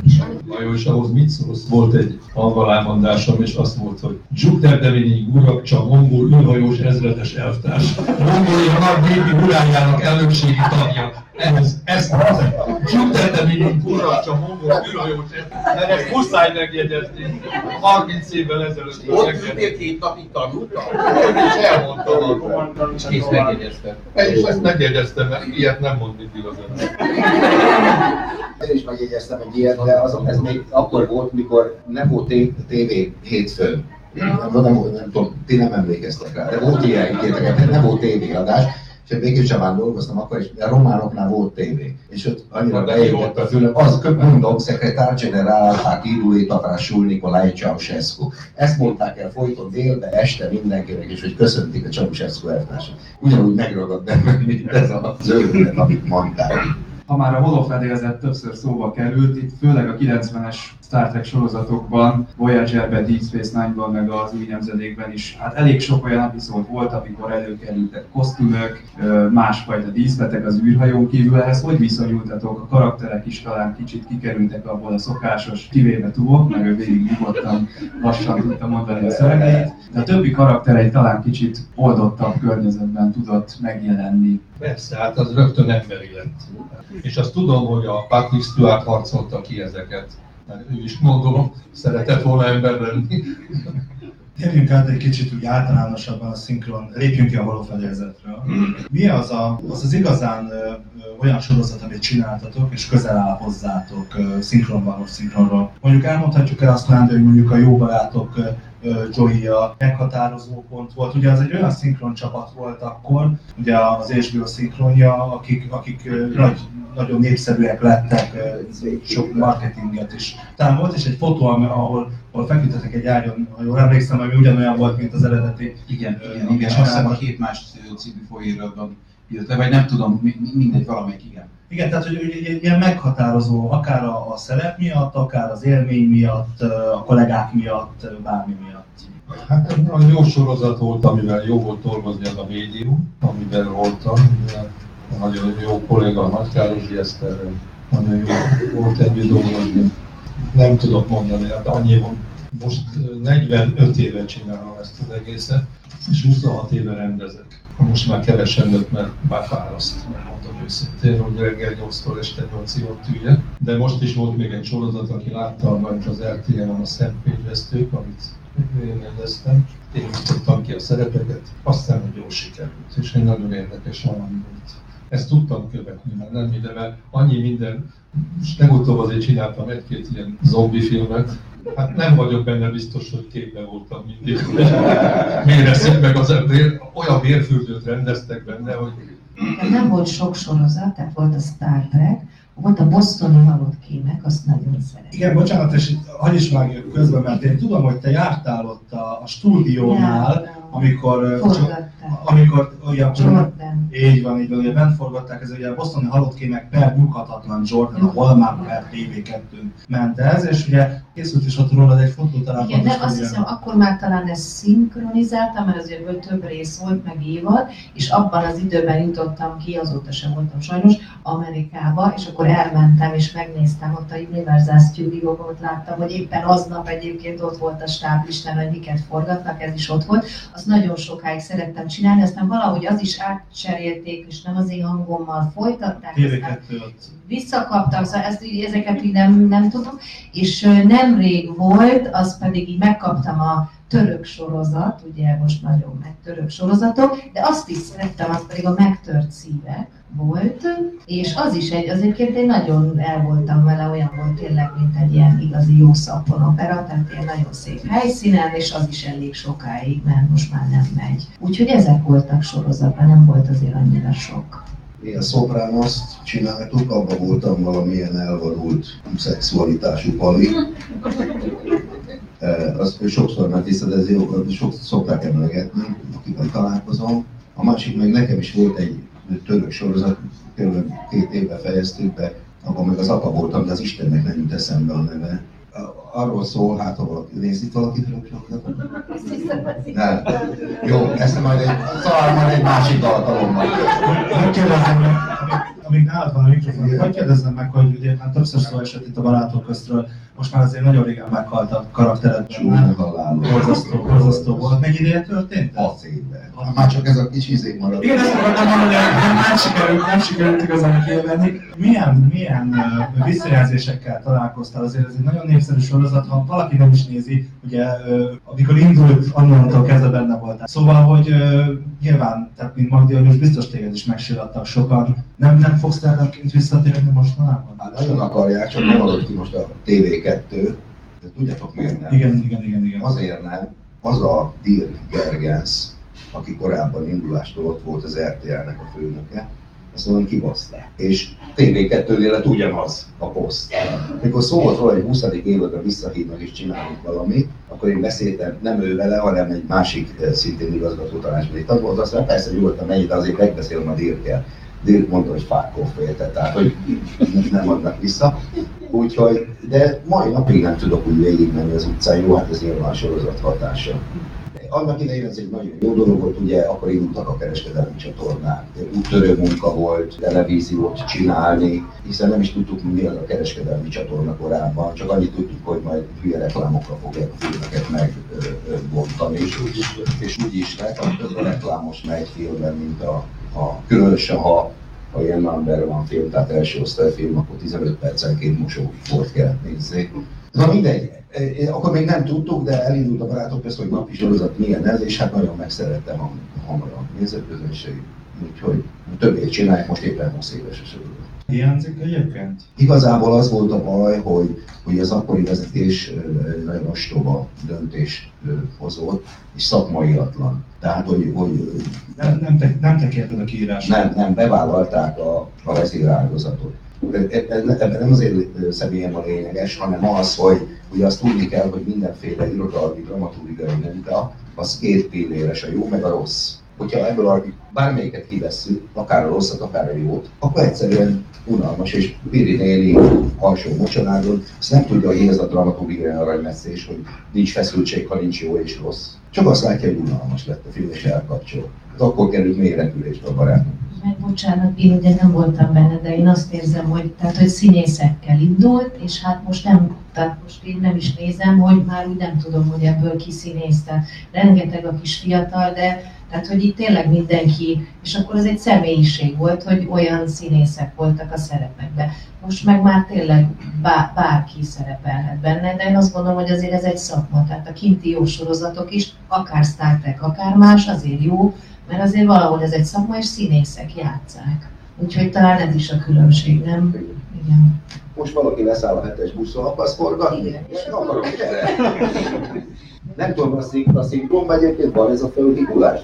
És ahhoz mit szólsz? Volt egy hangalámondásom, és azt volt, hogy Jupiter Deményi Urakcsa, mongol űrhajós ezredes elvtárs, Mongólia nagy népi urányának elnökségi tagja. Ez, ezt mondom. Jupiter Deményi Urakcsa, mongol űrhajós ezredes, ezt muszáj megjegyezni. 30 évvel ezelőtt. Ott ültél két napig tanultam? És elmondtam. És kész megjegyeztem. És ezt megjegyeztem, mert ilyet nem mond mindig az ember. Én is megjegyeztem egy ilyet, de az, ez még akkor volt, mikor nem volt té- tévé hétfőn. Nem, nem, nem, nem tudom, ti nem emlékeztek rá, de volt ilyen, kétek, nem volt tévéadás, és a Békés Csabán dolgoztam akkor, és a románoknál volt tévé. És ott annyira beégett a az? fülem, az mondom, szekretár generál, hát írulé Tatásul Nikolaj Ceausescu. Ezt mondták el folyton délbe, este mindenkinek, és hogy köszöntik a Ceausescu elvtársat. Ugyanúgy megragad bennem, mint ez az őrület, amit mondták. Ha már a holofedélzet többször szóba került, itt főleg a 90-es Star Trek sorozatokban, Voyager-ben, Deep Space Nine-ban, meg az új nemzedékben is, hát elég sok olyan epizód volt, amikor előkerültek kosztümök, másfajta díszletek az űrhajón kívül, ehhez hogy viszonyultatok? A karakterek is talán kicsit kikerültek abból a szokásos, kivéve túl, mert ő végig nyugodtan lassan tudta mondani a szövegeit, de a többi karakter egy talán kicsit oldottabb környezetben tudott megjelenni. Persze, hát az rögtön emberi lett. És azt tudom, hogy a Patrick Stewart harcolta ki ezeket. Mert ő is gondolom, szeretett volna ember lenni. Térjünk át egy kicsit úgy általánosabban a szinkron, lépjünk ki a holofedélzetről. Mi az a, az, az igazán ö, olyan sorozat, amit csináltatok, és közel áll hozzátok ö, szinkronban, szinkronról? Mondjuk elmondhatjuk el azt hogy mondjuk a jó barátok Joey a meghatározó pont volt. Ugye az egy olyan szinkron csapat volt akkor, ugye az HBO szinkronja, akik, akik nagy, nagyon népszerűek lettek, sok marketinget is. Talán volt is egy fotó, ahol, ahol feküdtetek egy ágyon, ha jól emlékszem, ami ugyanolyan volt, mint az eredeti. Igen, ö, igen, igen. Azt hiszem a két más című folyóiratban írt le, vagy nem tudom, mi- mi- mindegy, valamelyik, igen. Igen, tehát hogy, hogy ilyen meghatározó, akár a, a szerep miatt, akár az élmény miatt, a kollégák miatt, bármi miatt. Hát egy nagyon jó sorozat volt, amivel jó volt dolgozni az a médium, amiben voltam. Nagyon jó kolléga a Nagy Károsi Eszterrel, nagyon jó volt együtt dolgozni. Nem tudok mondani, hát annyi. Most ö, 45 éve csinálom ezt az egészet, és 26 éve rendezek. Most már kevesebbet, mert már fáraszt, őszintén, hogy reggel 8-tól este 8-ig ott üljek. De most is volt még egy sorozat, aki látta majd az RTL-en a Szentpégyvesztők, amit én rendeztem. Én nyitottam ki a szerepeket, aztán jól sikerült, és egy nagyon érdekes valami volt. Ezt tudtam követni, mert nem minden, mert annyi minden, és legutóbb azért csináltam egy-két ilyen zombi filmet, Hát nem vagyok benne biztos, hogy képben voltam mindig. Miért eszik meg az ember? Olyan vérfürdőt rendeztek benne, hogy Tehát nem volt sok sorozat, tehát volt a Star Trek, volt a Bostoni halott kémek, azt nagyon szeretem. Igen, bocsánat, és itt hagyj is vágjak közben, mert én tudom, hogy te jártál ott a, a stúdiónál, amikor, ö, Forgatták. amikor olyan, Jordan. így van, így van, ugye bent forgatták, ez ugye a Bostoni halott kémek per nyughatatlan Jordan, a Hallmark per TV2 ment ez, és ugye készült is ott rólad egy fotó talán. Igen, de azt ilyen- hiszem, akkor már talán ezt szinkronizáltam, mert azért volt több rész volt, meg évad, és abban az időben jutottam ki, azóta sem voltam sajnos, Amerikába, és akkor elmentem és megnéztem ott a Universal Studio-ban, ott láttam, hogy éppen aznap egyébként ott volt a stáblistán, hogy miket forgatnak, ez is ott volt. Azt nagyon sokáig szerettem csinálni, aztán valahogy az is átcserélték, és nem az én hangommal folytatták. aztán TV2 ott. visszakaptam, szóval ezt, ezeket így nem, nem tudom, és nemrég volt, az pedig így megkaptam a török sorozat, ugye most nagyon meg török sorozatok, de azt is szerettem, az pedig a megtört szívek volt, és az is egy, az egyébként én nagyon el voltam vele, olyan volt tényleg, mint egy ilyen igazi jó szappanopera, tehát ilyen nagyon szép helyszínen, és az is elég sokáig, mert most már nem megy. Úgyhogy ezek voltak sorozatban, nem volt azért annyira sok. Mi a Sopranos csináltuk, abban voltam valamilyen elvadult szexualitású pali. Eh, Azt sokszor megtisztelt, ez jó, sok szokták emlegetni, akivel találkozom. A másik meg nekem is volt egy török sorozat, kb. két évbe fejeztük be, abban meg az apa voltam, de az Istennek nem jut eszembe a neve. Arról szól, hát ha valaki, néz itt valaki török? Nem. Jó, ezt majd egy, szóval majd egy másik alkalommal. Megkérdezem, amíg nálad van a mikrofon, hogy kérdezzem meg, hogy ugye hát többször szó esett itt a barátok köztről, most már azért nagyon régen meghalt a karaktered. Borzasztó, borzasztó volt. Mennyi ideje történt? 6 évben. Már csak ez a kis izé maradt. Igen, ezt akartam mondani, hogy nem sikerült, nem sikerült igazán kiélvenni. Milyen, milyen uh, visszajelzésekkel találkoztál? Azért ez egy nagyon népszerű sorozat, ha valaki nem is nézi, ugye uh, amikor indult, annól kezdve benne voltál. Szóval, hogy uh, nyilván, tehát mint Magdi, most biztos téged is megsirattak sokan. Nem, nem fogsz terlemként visszatérni mostanában? Hát nagyon akarják, csak nem adott ki most a TV2, de tudjátok miért nem? Igen, igen, igen, igen. Azért nem. Az a Dirk Gergens, aki korábban indulástól ott volt az RTL-nek a főnöke, azt mondom, kibaszták. És TV2-nél lett ugyanaz a poszt. Mikor szó volt róla, hogy 20. évadra visszahívnak és csinálunk valamit, akkor én beszéltem nem ő vele, hanem egy másik eh, szintén igazgató tanácsbeli tag volt, azt mondta, persze nyugodtan menj, de azért megbeszélem a Dirkkel. Dirk mondta, hogy fákon féltett, tehát hogy nem adnak vissza. Úgyhogy, de mai napig nem tudok úgy végigmenni az utcán, jó, hát ez nyilván a sorozat hatása. Annak idején ez egy nagyon jó dolog volt, ugye akkor indultak a kereskedelmi csatornák. Úttörő munka volt, televíziót csinálni, hiszen nem is tudtuk, mi az a kereskedelmi csatorna korábban, csak annyit tudtuk, hogy majd hülye reklámokra fogják a filmeket megbontani, és úgy, és úgy is lett, a reklámos megy filmben, mint a, a különösen ha ha ilyen number van film, tehát első osztályfilm, akkor 15 percenként mosóport kell nézni. Na mindegy, Eh, akkor még nem tudtuk, de elindult a barátok közt, hogy napi sorozat milyen ez, és hát nagyon megszerettem a hamarabb nézőközönség. Úgyhogy többé csinálják, most éppen 20 éves a sorozat. Hiányzik egyébként? Igazából az volt a baj, hogy, hogy az akkori vezetés nagyon ostoba döntés hozott, és szakmaiatlan. Tehát, hogy... hogy nem, nem, te, nem tekérted a kiírását? Nem, nem, bevállalták a, a vezérágazatot. Ebben nem azért személyem a lényeges, hanem az, hogy ugye azt tudni kell, hogy mindenféle irodalmi, dramaturgiai munka, az két pilléres, a jó meg a rossz. Hogyha ebből a bármelyiket kivesszük, akár a rosszat, akár a jót, akkor egyszerűen unalmas, és Piri néni alsó mocsonádon, azt nem tudja, hogy ez a dramaturgiai aranymesszés, hogy nincs feszültség, ha nincs jó és rossz. Csak azt látja, hogy unalmas lett a film, és elkapcsol. Hát akkor került mély repülésbe a barátunk meg bocsánat, én ugye nem voltam benne, de én azt érzem, hogy, tehát, hogy színészekkel indult, és hát most nem, tehát most én nem is nézem, hogy már úgy nem tudom, hogy ebből ki színészte. Rengeteg a kis fiatal, de tehát, hogy itt tényleg mindenki, és akkor az egy személyiség volt, hogy olyan színészek voltak a szerepekben. Most meg már tényleg bár, bárki szerepelhet benne, de én azt gondolom, hogy azért ez egy szakma. Tehát a kinti jó sorozatok is, akár Star Trek, akár más, azért jó, mert azért valahol ez egy szakma, és színészek játszák. Úgyhogy talán ez is a különbség, nem? Igen. Most valaki leszáll a hetes buszon, akarsz forgatni? Igen. És akarok, Nem tudom, a, szink, a szinkronban egyébként van ez a felhívulás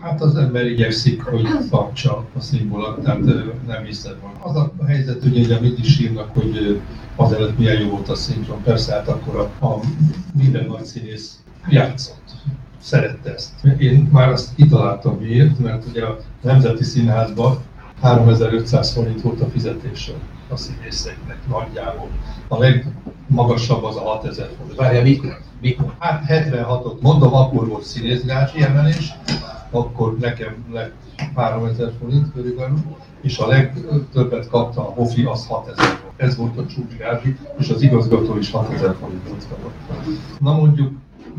Hát az ember igyekszik, hogy tartsa a színvolat, tehát nem hiszem van. Az a helyzet, ugye, hogy amit is írnak, hogy azelőtt milyen jó volt a szinkron, persze hát akkor a, a minden nagy színész játszott szerette ezt. Én már azt kitaláltam miért, mert ugye a Nemzeti Színházban 3500 forint volt a fizetése a színészeknek nagyjából. A legmagasabb az a 6000 forint. Várja, mikor? mikor? Hát 76-ot mondom, akkor volt színészgácsi emelés, akkor nekem lett 3000 forint körülbelül, és a legtöbbet kapta a Hofi, az 6000 forint. Ez volt a csúcsgázi, és az igazgató is 6000 forintot kapott. Na mondjuk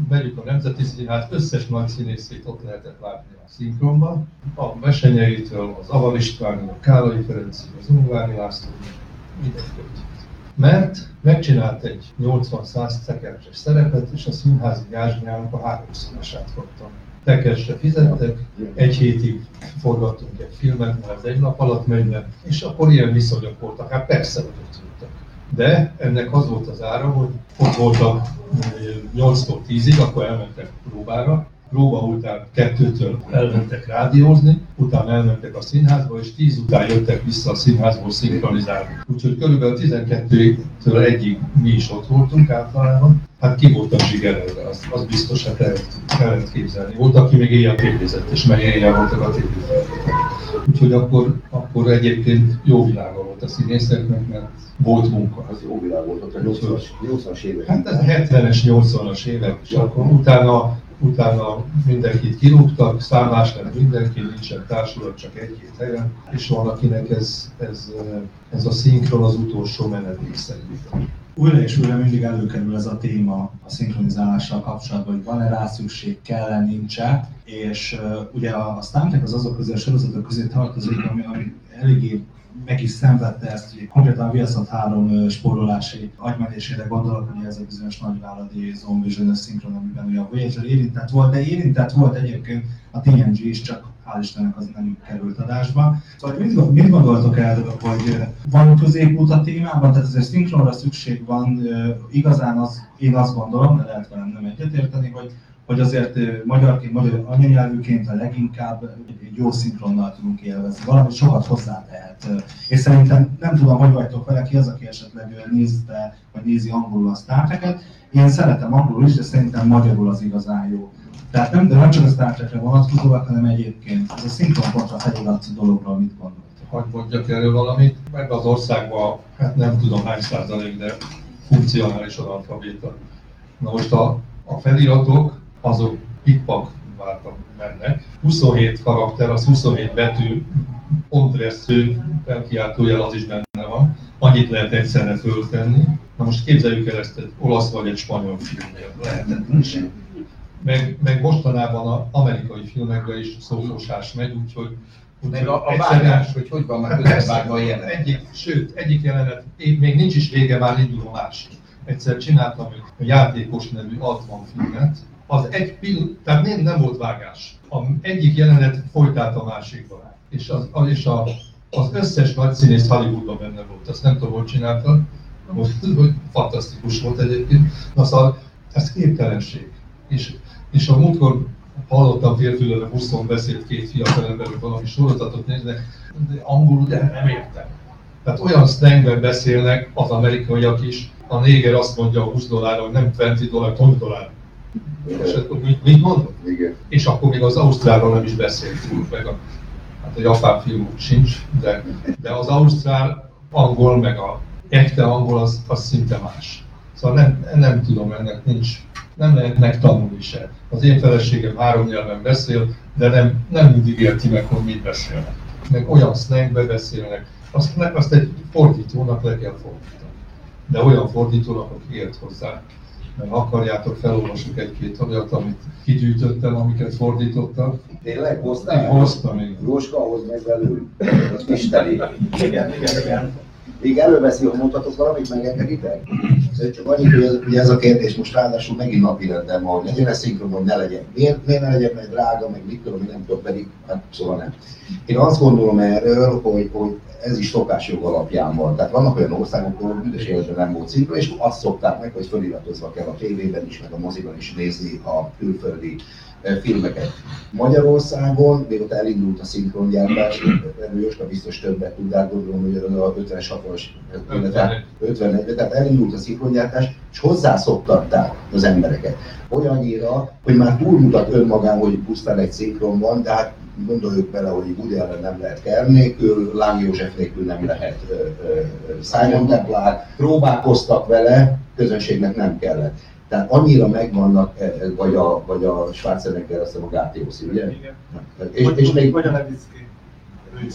vegyük a Nemzeti Színház összes nagy színészét ott lehetett látni a szinkronban. A Mesenyeitől, az Aval István, a Kálai Ferenc, az Ungvári László, mindenkit. Mert megcsinált egy 80-100 tekercses szerepet, és a színházi gázsnyának a háromszorosát kaptam. Tekercsre fizettek, egy hétig forgattunk egy filmet, mert ez egy nap alatt megy és akkor ilyen viszonyok voltak. Hát persze, hogy ott voltak de ennek az volt az ára, hogy ott voltak 8-tól 10-ig, akkor elmentek próbára, próba után kettőtől elmentek rádiózni, utána elmentek a színházba, és 10 után jöttek vissza a színházból szinkronizálni. Úgyhogy körülbelül 12-től egyig mi is ott voltunk általában. Hát ki volt a zsigerelve, az, az biztos, hát el, el lehet képzelni. Volt, aki még éjjel tévézett, és meg éjjel voltak a tévéfelvételek. Úgyhogy akkor, akkor egyébként jó világa volt a színészeknek, mert volt munka. Az jó világ volt a 80-as, 80-as évek. Hát ez a 70-es, 80-as évek, és akkor utána utána mindenkit kirúgtak, számlás lett mindenki, nincsen társulat, csak egy-két helyen, és van, akinek ez, ez, ez a szinkron az utolsó menedék szerintem. Újra és újra mindig előkerül ez a téma a szinkronizálással kapcsolatban, hogy van-e rá szükség, kell-e, nincs-e, és uh, ugye a, a Star Trek az azok közé, a sorozatok közé tartozik, ami, ami eléggé meg is szenvedte ezt, hogy konkrétan Viaszat 3 spórolási agymenésére gondolok, hogy ez a bizonyos nagyvállalati zombi zsönös szinkron, amiben ugye a Voyager érintett volt, de érintett volt egyébként a TNG is, csak hál' Istennek az nem került adásba. Szóval mit, mit gondoltok erről, hogy van középút a témában, tehát ezért szinkronra szükség van, igazán az, én azt gondolom, de lehet velem nem egyetérteni, hogy hogy azért magyarként, magyar anyanyelvűként a leginkább egy jó szinkronnal tudunk élvezni. Valamit sokat hozzátehet. És szerintem nem tudom, hogy vagytok vele, ki az, aki esetleg nézte, vagy nézi angolul a Star Trek-et. Én szeretem angolul is, de szerintem magyarul az igazán jó. Tehát nem, de nem csak a Star Trek-re vonatkozóak, hanem egyébként ez a szinkron kontra felirat dologról mit gondoltok? Hogy mondjak erről valamit? Meg az országban, hát nem tudom hány százalék, de funkcionális analfabéta. Na most a, a feliratok, azok pikpak váltak mennek. 27 karakter, az 27 betű, pontresztő, felkiáltójel az is benne van. Annyit lehet egyszerre föltenni. Na most képzeljük el ezt egy olasz vagy egy spanyol filmnél. Lehetetlen. Meg, meg mostanában az amerikai filmekben is szófosás megy, úgyhogy úgy, meg a, a vágás, hogy hogy van már közbevágva a jelenet. Egyik, sőt, egyik jelenet, még nincs is vége, már indul a másik. Egyszer csináltam egy játékos nevű 60 filmet, az egy pillanat, tehát nem, nem volt vágás. A egyik jelenet folytát a másikba. És, az, az, és a, az összes nagy színész Hollywoodban benne volt. Azt nem tudom, hogy csináltam. Most, hogy fantasztikus volt egyébként. Na szóval ez képtelenség. És, és a múltkor hallottam férfülön a buszon beszélt két fiatal ember, hogy valami sorozatot néznek, de angolul, de nem értem. Tehát olyan slangben beszélnek az amerikaiak is, a néger azt mondja a 20 dollárra, hogy nem 20 dollár, 20 dollár. És akkor mit, mit mondott? Igen. És akkor még az Ausztrálról nem is beszéltünk, meg a, hát a japán fiú sincs, de, de az ausztrál angol, meg a echte angol az, az szinte más. Szóval nem, nem tudom, ennek nincs, nem lehet megtanulni se. Az én feleségem három nyelven beszél, de nem, nem mindig érti meg, hogy mit beszélnek. Meg olyan slangbe beszélnek, azt, azt egy fordítónak le kell fordítani. De olyan fordítónak, aki ért hozzá mert akarjátok, felolvasok egy-két olyat, amit kigyűjtöttem, amiket fordítottak. Tényleg hoztál? Én hoztam, igen. Jóska, hozd meg belőle. Az Isteni. Igen, igen, igen. Még előveszi, hogy mondhatok valamit, megengeditek? Szóval csak annyit, hogy ez, ez a kérdés most ráadásul megint napi rendben van, hogy legyen ez szinkron, vagy ne legyen. Miért, miért ne legyen, mert drága, meg mit tudom, nem tudom, pedig, hát szóval nem. Én azt gondolom erről, hogy, hogy ez is szokásjog alapján van. Tehát vannak olyan országok, ahol büdös életben nem volt szinkron, és azt szokták meg, hogy feliratozva kell a tévében is, meg a moziban is nézni a külföldi filmeket. Magyarországon, mióta elindult a szinkrongyártás, Jóska biztos többet tud, de gondolom, hogy az a 50-es, 60-as, 51 tehát elindult a szinkrongyártás, és hozzászoktatták az embereket. Olyannyira, hogy már túlmutat önmagán, hogy pusztán egy szinkron van, de hát gondoljuk bele, hogy Woody Allen nem lehet Kerr nélkül, Láng József nélkül nem lehet Simon Templar, próbálkoztak vele, közönségnek nem kellett. Tehát annyira megvannak, e, vagy a, vagy a Schwarzenegger, azt hiszem a Gátiószi, ugye? Igen. És, és még, vagy a Levicki.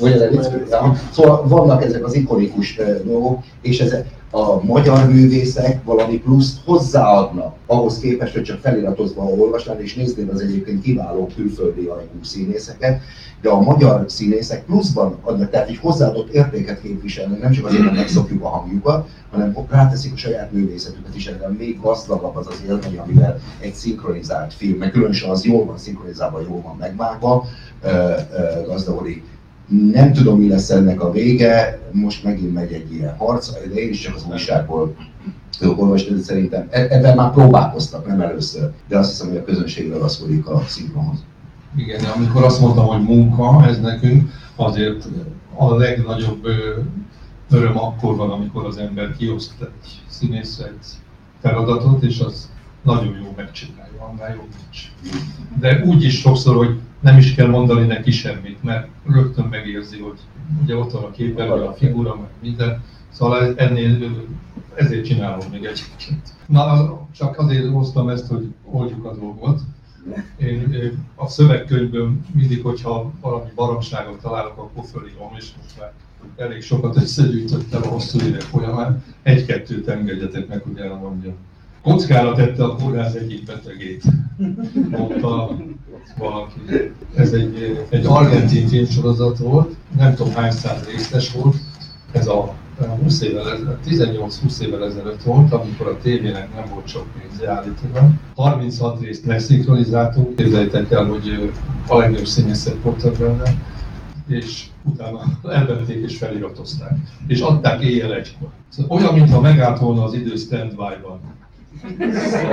Vagy a Levicki. Szóval vannak ezek az ikonikus dolgok, és ezek, a magyar művészek valami pluszt hozzáadnak ahhoz képest, hogy csak feliratozva olvasnál és néznél az egyébként kiváló külföldi ajkú színészeket, de a magyar színészek pluszban adnak, tehát egy hozzáadott értéket képviselnek, nem csak azért, hogy megszokjuk a hangjukat, hanem ráteszik a saját művészetüket is, erre még gazdagabb az az élmény, amivel egy szinkronizált film, meg különösen az jól van szinkronizálva, jól van megvágva, gazdagodik nem tudom, mi lesz ennek a vége, most megint megy egy ilyen harc, de én is csak az újságból tudok olvasni, de szerintem e- ebben már próbálkoztak, nem először, de azt hiszem, hogy a közönség ragaszkodik a szinkronhoz. Igen, de amikor azt mondtam, hogy munka, ez nekünk azért a legnagyobb öröm akkor van, amikor az ember kioszt egy színész egy feladatot, és az nagyon jó megcsinálja, annál jobb nincs. De úgy is sokszor, hogy nem is kell mondani neki semmit, mert rögtön megérzi, hogy ugye ott van a képernyő, a figura, meg minden. Szóval ennél, ezért csinálom még egyébként. Na, csak azért hoztam ezt, hogy oldjuk a dolgot. Én, én a szövegkönyvből mindig, hogyha valami baromságot találok, akkor fölírom, és most már elég sokat összegyűjtöttem a hosszú évek folyamán. Egy-kettőt engedjetek meg, hogy elmondjam. Kockára tette a kórház egyik betegét, mondta valaki. Ez egy, egy argentin filmsorozat volt, nem tudom hány száz részes volt, ez a 20 évvel, 18-20 évvel ezelőtt volt, amikor a tévének nem volt sok pénze állítólag. 36 részt leszinkronizáltunk, képzeljétek el, hogy a legjobb színészek voltak benne, és utána elvették és feliratozták. És adták éjjel egykor. Szóval olyan, mintha megállt volna az idő stand-by-ban.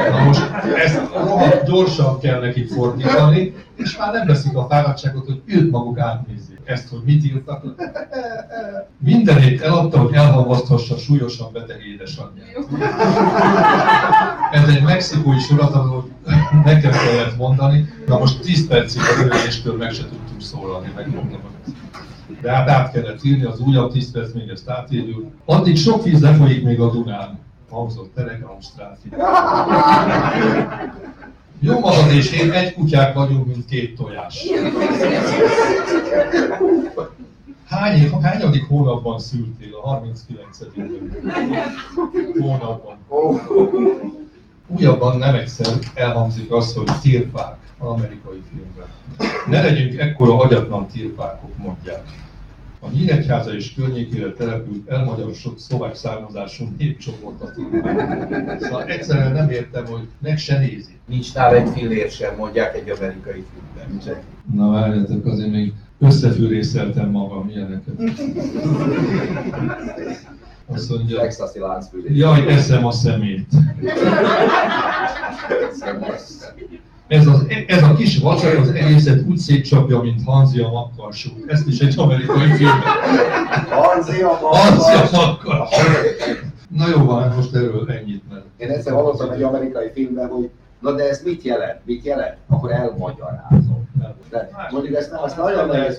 Na most ezt rohadt gyorsan kell neki fordítani, és már nem veszik a fáradtságot, hogy őt maguk átnézzék. Ezt, hogy mit írtak. Mindenét eladta, hogy elhalvaszthassa súlyosan beteg édesanyját. Ez egy mexikói sorozat, hogy nekem kellett mondani. Na most 10 percig az öléstől meg se tudtunk szólalni, megmondom de hát át kellett írni, az újabb 10 perc még ezt átírjuk. Addig sok víz lefolyik még a Dunán hangzott Telegram stráfi. Jó magad és én egy kutyák vagyunk, mint két tojás. Hány, hányadik hónapban szültél? A 39. hónapban. Újabban nem egyszer elhangzik az, hogy tirpák amerikai filmben. Ne legyünk ekkora agyatlan tirpákok, mondják a Nyíregyháza és környékére települt elmagyarosott szlovák származású népcsoportot. Szóval egyszerűen nem értem, hogy meg se nézi. Nincs nála egy fillér sem, mondják egy amerikai filmben. Na várjátok, azért még összefűrészeltem magam ilyeneket. Azt mondja, Texasi láncfűrés. jaj, eszem a szemét. Ez, az, ez a kis vacsaj az egészet úgy szétcsapja, mint Hanzi a makkarsú. Ezt is egy amerikai filmben. Hanzi a makkarsú. Na jó van, most erről ennyit, mert... Én egyszer hallottam egy amerikai filmben, hogy na de ez mit jelent? Mit jelent? Akkor elmagyarázom. De mondjuk ezt, azt nagyon nehéz,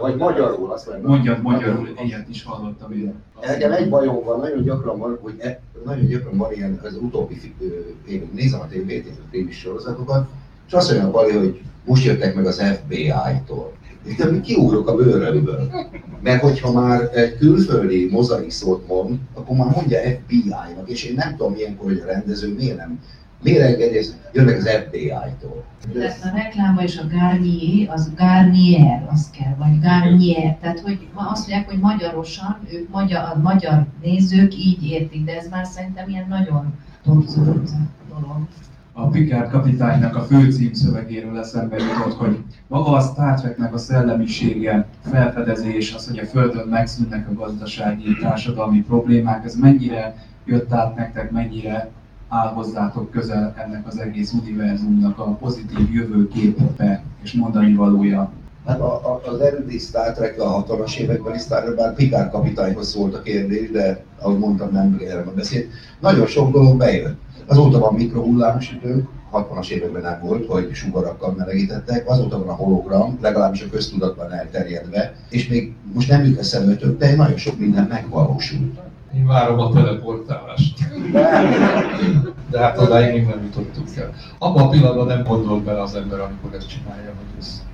vagy magyarul azt mondom. Mondjad magyarul, ilyet is hallottam én. Nekem egy bajom van, nagyon gyakran van, hogy e, nagyon gyakran van ilyen, az utóbbi, én nézem a tévét, a tévés sorozatokat, és azt mondja a Pali, hogy most jöttek meg az FBI-tól. De kiugrok a bőrömből. Mert hogyha már egy külföldi mozaik szót mond, akkor már mondja FBI-nak, és én nem tudom ilyenkor, hogy a rendező miért nem, ezt, jönnek az FBI-tól. Tehát a rekláma és a Garnier, az Garnier, az kell, vagy Garnier. Tehát, hogy ma azt mondják, hogy magyarosan, ők magyar, a magyar nézők így értik, de ez már szerintem ilyen nagyon torzult dolog. a Picard kapitánynak a fő címszövegéről eszembe jutott, hogy maga a Star Treknek a szellemisége, felfedezés, az, hogy a Földön megszűnnek a gazdasági, társadalmi problémák, ez mennyire jött át nektek, mennyire áll hozzátok közel ennek az egész univerzumnak a pozitív jövőképe és mondani valója. Hát a, a, az eredeti Star Trek a 60-as években Trek, bár Picard kapitányhoz szólt a kérdés, de ahogy mondtam, nem erre beszélt. Nagyon sok dolog bejött. Azóta van mikrohullámos idő, 60-as években nem volt, hogy sugarakkal melegítettek, azóta van a hologram, legalábbis a köztudatban elterjedve, és még most nem jut eszembe több, de nagyon sok minden megvalósult. Én várom a teleportálást. De hát odáig még nem jutottunk el. Abban a pillanatban nem gondol bele az ember, amikor ezt csinálja, hogy ez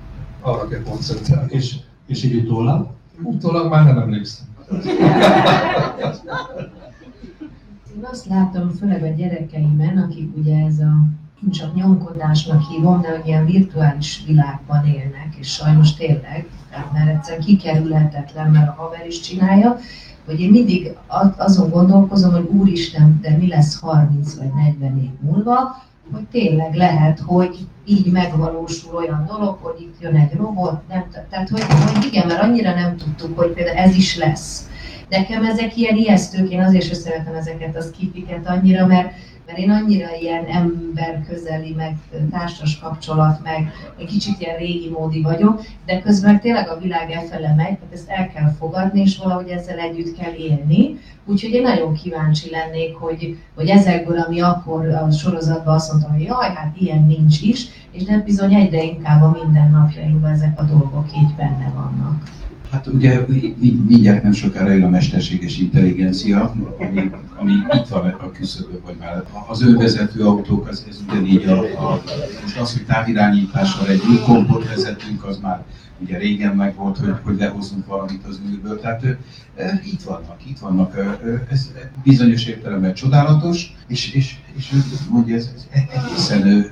arra kell koncentrálni. És, és így utólag? Utólag már nem emlékszem. Én azt látom, főleg a gyerekeimen, akik ugye ez a csak nyomkodásnak hívom, de hogy ilyen virtuális világban élnek, és sajnos tényleg, tehát mert egyszerűen kikerülhetetlen, mert a haver is csinálja, hogy én mindig azon gondolkozom, hogy úristen, de mi lesz 30 vagy 40 év múlva, hogy tényleg lehet, hogy így megvalósul olyan dolog, hogy itt jön egy robot, nem, tehát hogy, hogy igen, mert annyira nem tudtuk, hogy például ez is lesz. Nekem ezek ilyen ijesztők, én azért sem szeretem ezeket a skipiket annyira, mert, mert én annyira ilyen ember közeli, meg társas kapcsolat, meg egy kicsit ilyen régi módi vagyok, de közben tényleg a világ elfele megy, tehát ezt el kell fogadni, és valahogy ezzel együtt kell élni. Úgyhogy én nagyon kíváncsi lennék, hogy, hogy ezekből, ami akkor a sorozatban azt mondtam, hogy jaj, hát ilyen nincs is, és nem bizony egyre inkább a mindennapjainkban ezek a dolgok így benne Hát ugye mindjárt nem sokára jön a mesterséges intelligencia, ami, ami itt van a küszöbön, vagy már az önvezető autók, az, ez ugyanígy a, a, most az, hogy távirányítással egy új vezetünk, az már ugye régen meg volt, hogy, hogy lehozunk valamit az űrből. Tehát e, itt vannak, itt vannak, ez bizonyos értelemben csodálatos, és, és, és mondja, ez, ez egészen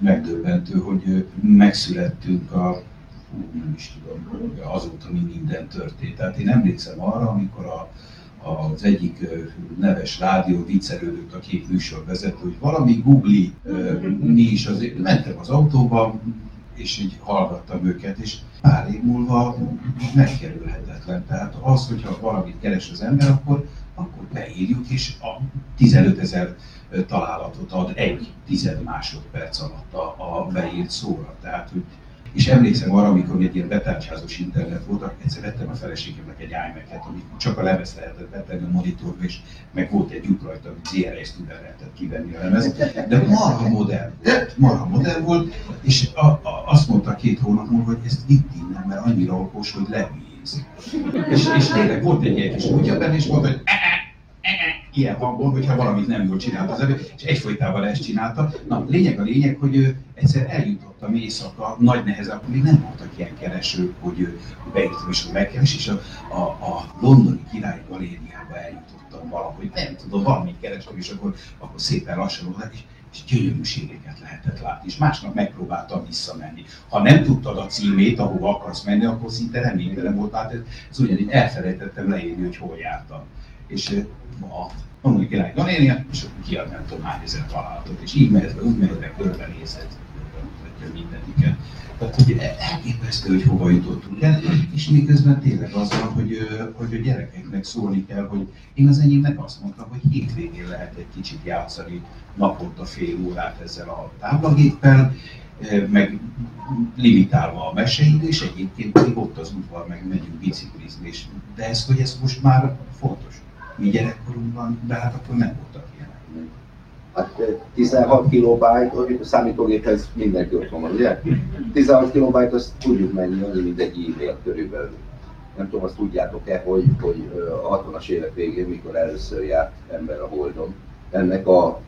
megdöbbentő, hogy megszülettünk a nem is tudom, azóta mi minden történt. Tehát én emlékszem arra, amikor a, az egyik neves rádió viccelődött a két műsorvezető, hogy valami googli, mi is azért, mentem az autóba, és így hallgattam őket, és pár év múlva megkerülhetetlen. Tehát az, hogyha valamit keres az ember, akkor, akkor beírjuk, és a 15 ezer találatot ad egy tized másodperc alatt a, a beírt szóra. Tehát, hogy és emlékszem arra, amikor egy ilyen betárcsázós internet volt, egyszer vettem a feleségemnek egy iMac-et, amit csak a lemez lehetett betenni a monitorba, és meg volt egy lyuk rajta, amit ZRS tudán lehetett kivenni a lemez. De marha modern volt, marha modern volt, és a, a, azt mondta két hónap múlva, hogy ezt itt innen, mert annyira okos, hogy levíz. És, és tényleg volt egy ilyen kis kutya benne, és mondta, hogy ilyen hangon, hogyha valamit nem jól csinált az elő, és egyfolytában ezt csinálta. Na, lényeg a lényeg, hogy ő egyszer eljutottam éjszaka, nagy nehezen, akkor még nem voltak ilyen keresők, hogy ő beírtam és megkeres, és a, a, a londoni király galériába eljutottam valahogy, nem tudom, valamit kerestem, és akkor, akkor szépen lassan oda, és, és gyönyörűségeket lehetett látni, és másnap megpróbáltam visszamenni. Ha nem tudtad a címét, ahova akarsz menni, akkor szinte reménytelen volt, hát ez, ugyanígy elfelejtettem leírni, hogy hol jártam. És a mondjuk király galéria, és akkor kiad nem tudom találatot, és így mehet be, úgy mehet be, körbenézed, mutatja mindeniket. Tehát, hogy elképesztő, hogy hova jutottunk el, és miközben tényleg az van, hogy, hogy a gyerekeknek szólni kell, hogy én az enyémnek azt mondtam, hogy hétvégén lehet egy kicsit játszani naponta fél órát ezzel a táblagéppel, meg limitálva a meseid, és egyébként pedig ott az udvar, meg megyünk biciklizni, és de ez, hogy ez most már fontos mi gyerekkorunkban, de hát akkor nem voltak ilyenek. Hát 16 kilobájt, a számítógéphez mindenki otthon van, ugye? 16 kilobájt azt tudjuk menni, annyi, mint egy e-mail körülbelül. Nem tudom, azt tudjátok-e, hogy, hogy a 60-as évek végén, mikor először járt ember a Holdon, ennek a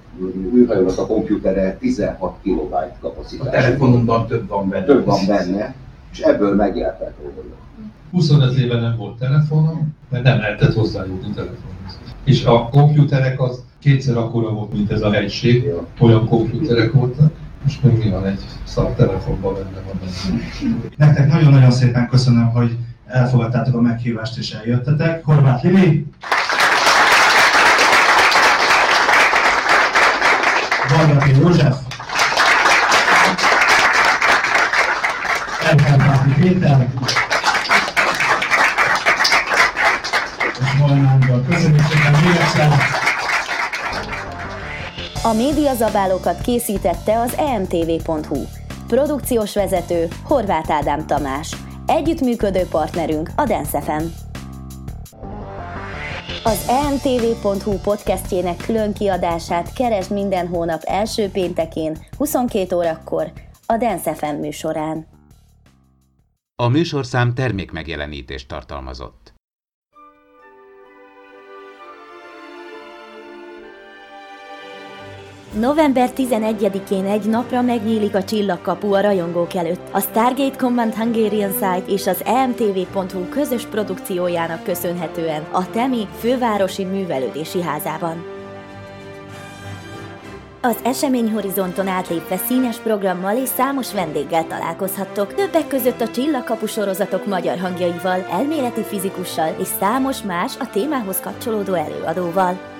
űrhajónak a komputere 16 kilobájt kapacitás. A telefonunkban több van benne. Több van benne, és ebből megjárták a Holdon. 25 éve nem volt telefonom, mert nem lehetett hozzájutni telefonhoz. És a komputerek az kétszer akkora volt, mint ez a helység, olyan komputerek voltak. Most még mi van egy szar telefonban benne van. Nektek nagyon-nagyon szépen köszönöm, hogy elfogadtátok a meghívást és eljöttetek. Horváth Lili! Vargati József! Elkárpáti Péter! Köszönjük szépen még egyszer! A médiazabálókat készítette az emtv.hu. Produkciós vezető Horváth Ádám Tamás. Együttműködő partnerünk a Dance. Az emtv.hu podcastjének külön kiadását keresd minden hónap első péntekén 22 órakor a Dance FM műsorán. A műsorszám termék megjelenítést tartalmazott. November 11-én egy napra megnyílik a csillagkapu a rajongók előtt. A Stargate Command Hungarian Site és az emtv.hu közös produkciójának köszönhetően a Temi fővárosi művelődési házában. Az eseményhorizonton átlépve színes programmal és számos vendéggel találkozhattok, többek között a Csillagkapu sorozatok magyar hangjaival, elméleti fizikussal és számos más a témához kapcsolódó előadóval.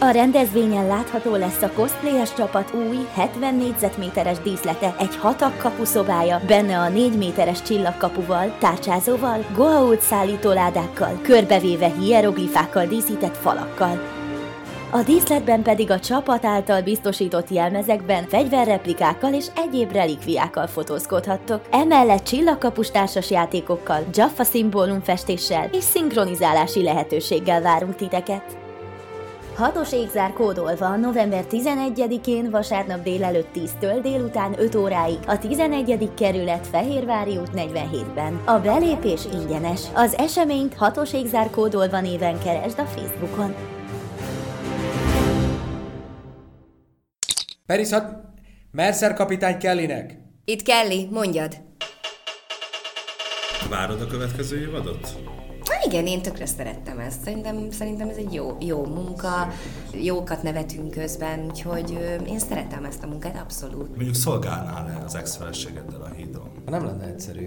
A rendezvényen látható lesz a cosplayes csapat új 70 négyzetméteres díszlete, egy hatak kapuszobája, benne a 4 méteres csillagkapuval, tárcsázóval, goa'uld szállítóládákkal, körbevéve hieroglifákkal díszített falakkal. A díszletben pedig a csapat által biztosított jelmezekben fegyverreplikákkal és egyéb relikviákkal fotózkodhattok. Emellett csillagkapus társas játékokkal, Jaffa szimbólumfestéssel és szinkronizálási lehetőséggel várunk titeket. Hatos égzár kódolva november 11-én vasárnap délelőtt 10-től délután 5 óráig a 11. kerület Fehérvári út 47-ben. A belépés ingyenes. Az eseményt hatos égzár kódolva néven keresd a Facebookon. Perishat, Mercer kapitány Kellynek. Itt Kelly, mondjad. Várod a következő évadot? Igen, én tökre szerettem ezt. Szerintem, szerintem ez egy jó, jó munka, jókat nevetünk közben, úgyhogy én szeretem ezt a munkát, abszolút. Mondjuk szolgálnál-e az ex-feleségeddel a hídon? Nem lenne egyszerű.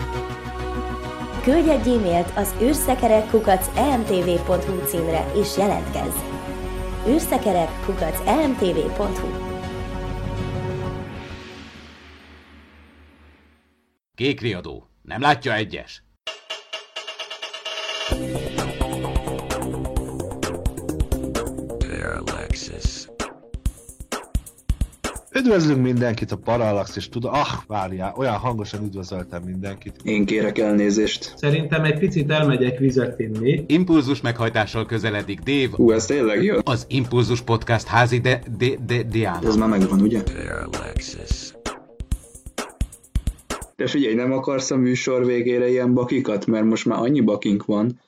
Küldj egy e-mailt az űrszekerekkukac.emtv.hu címre és jelentkezz. űrszekerekkukac.emtv.hu Kék riadó. Nem látja egyes? Üdvözlünk mindenkit a Parallax, és tudom, ah, várjál, olyan hangosan üdvözöltem mindenkit. Én kérek elnézést. Szerintem egy picit elmegyek vizet inni. Impulzus meghajtással közeledik Dave. Hú, ez tényleg jó. Az Impulzus Podcast házi de, de, de, Diana. Ez már megvan, ugye? Parallaxis. De figyelj, nem akarsz a műsor végére ilyen bakikat, mert most már annyi bakink van.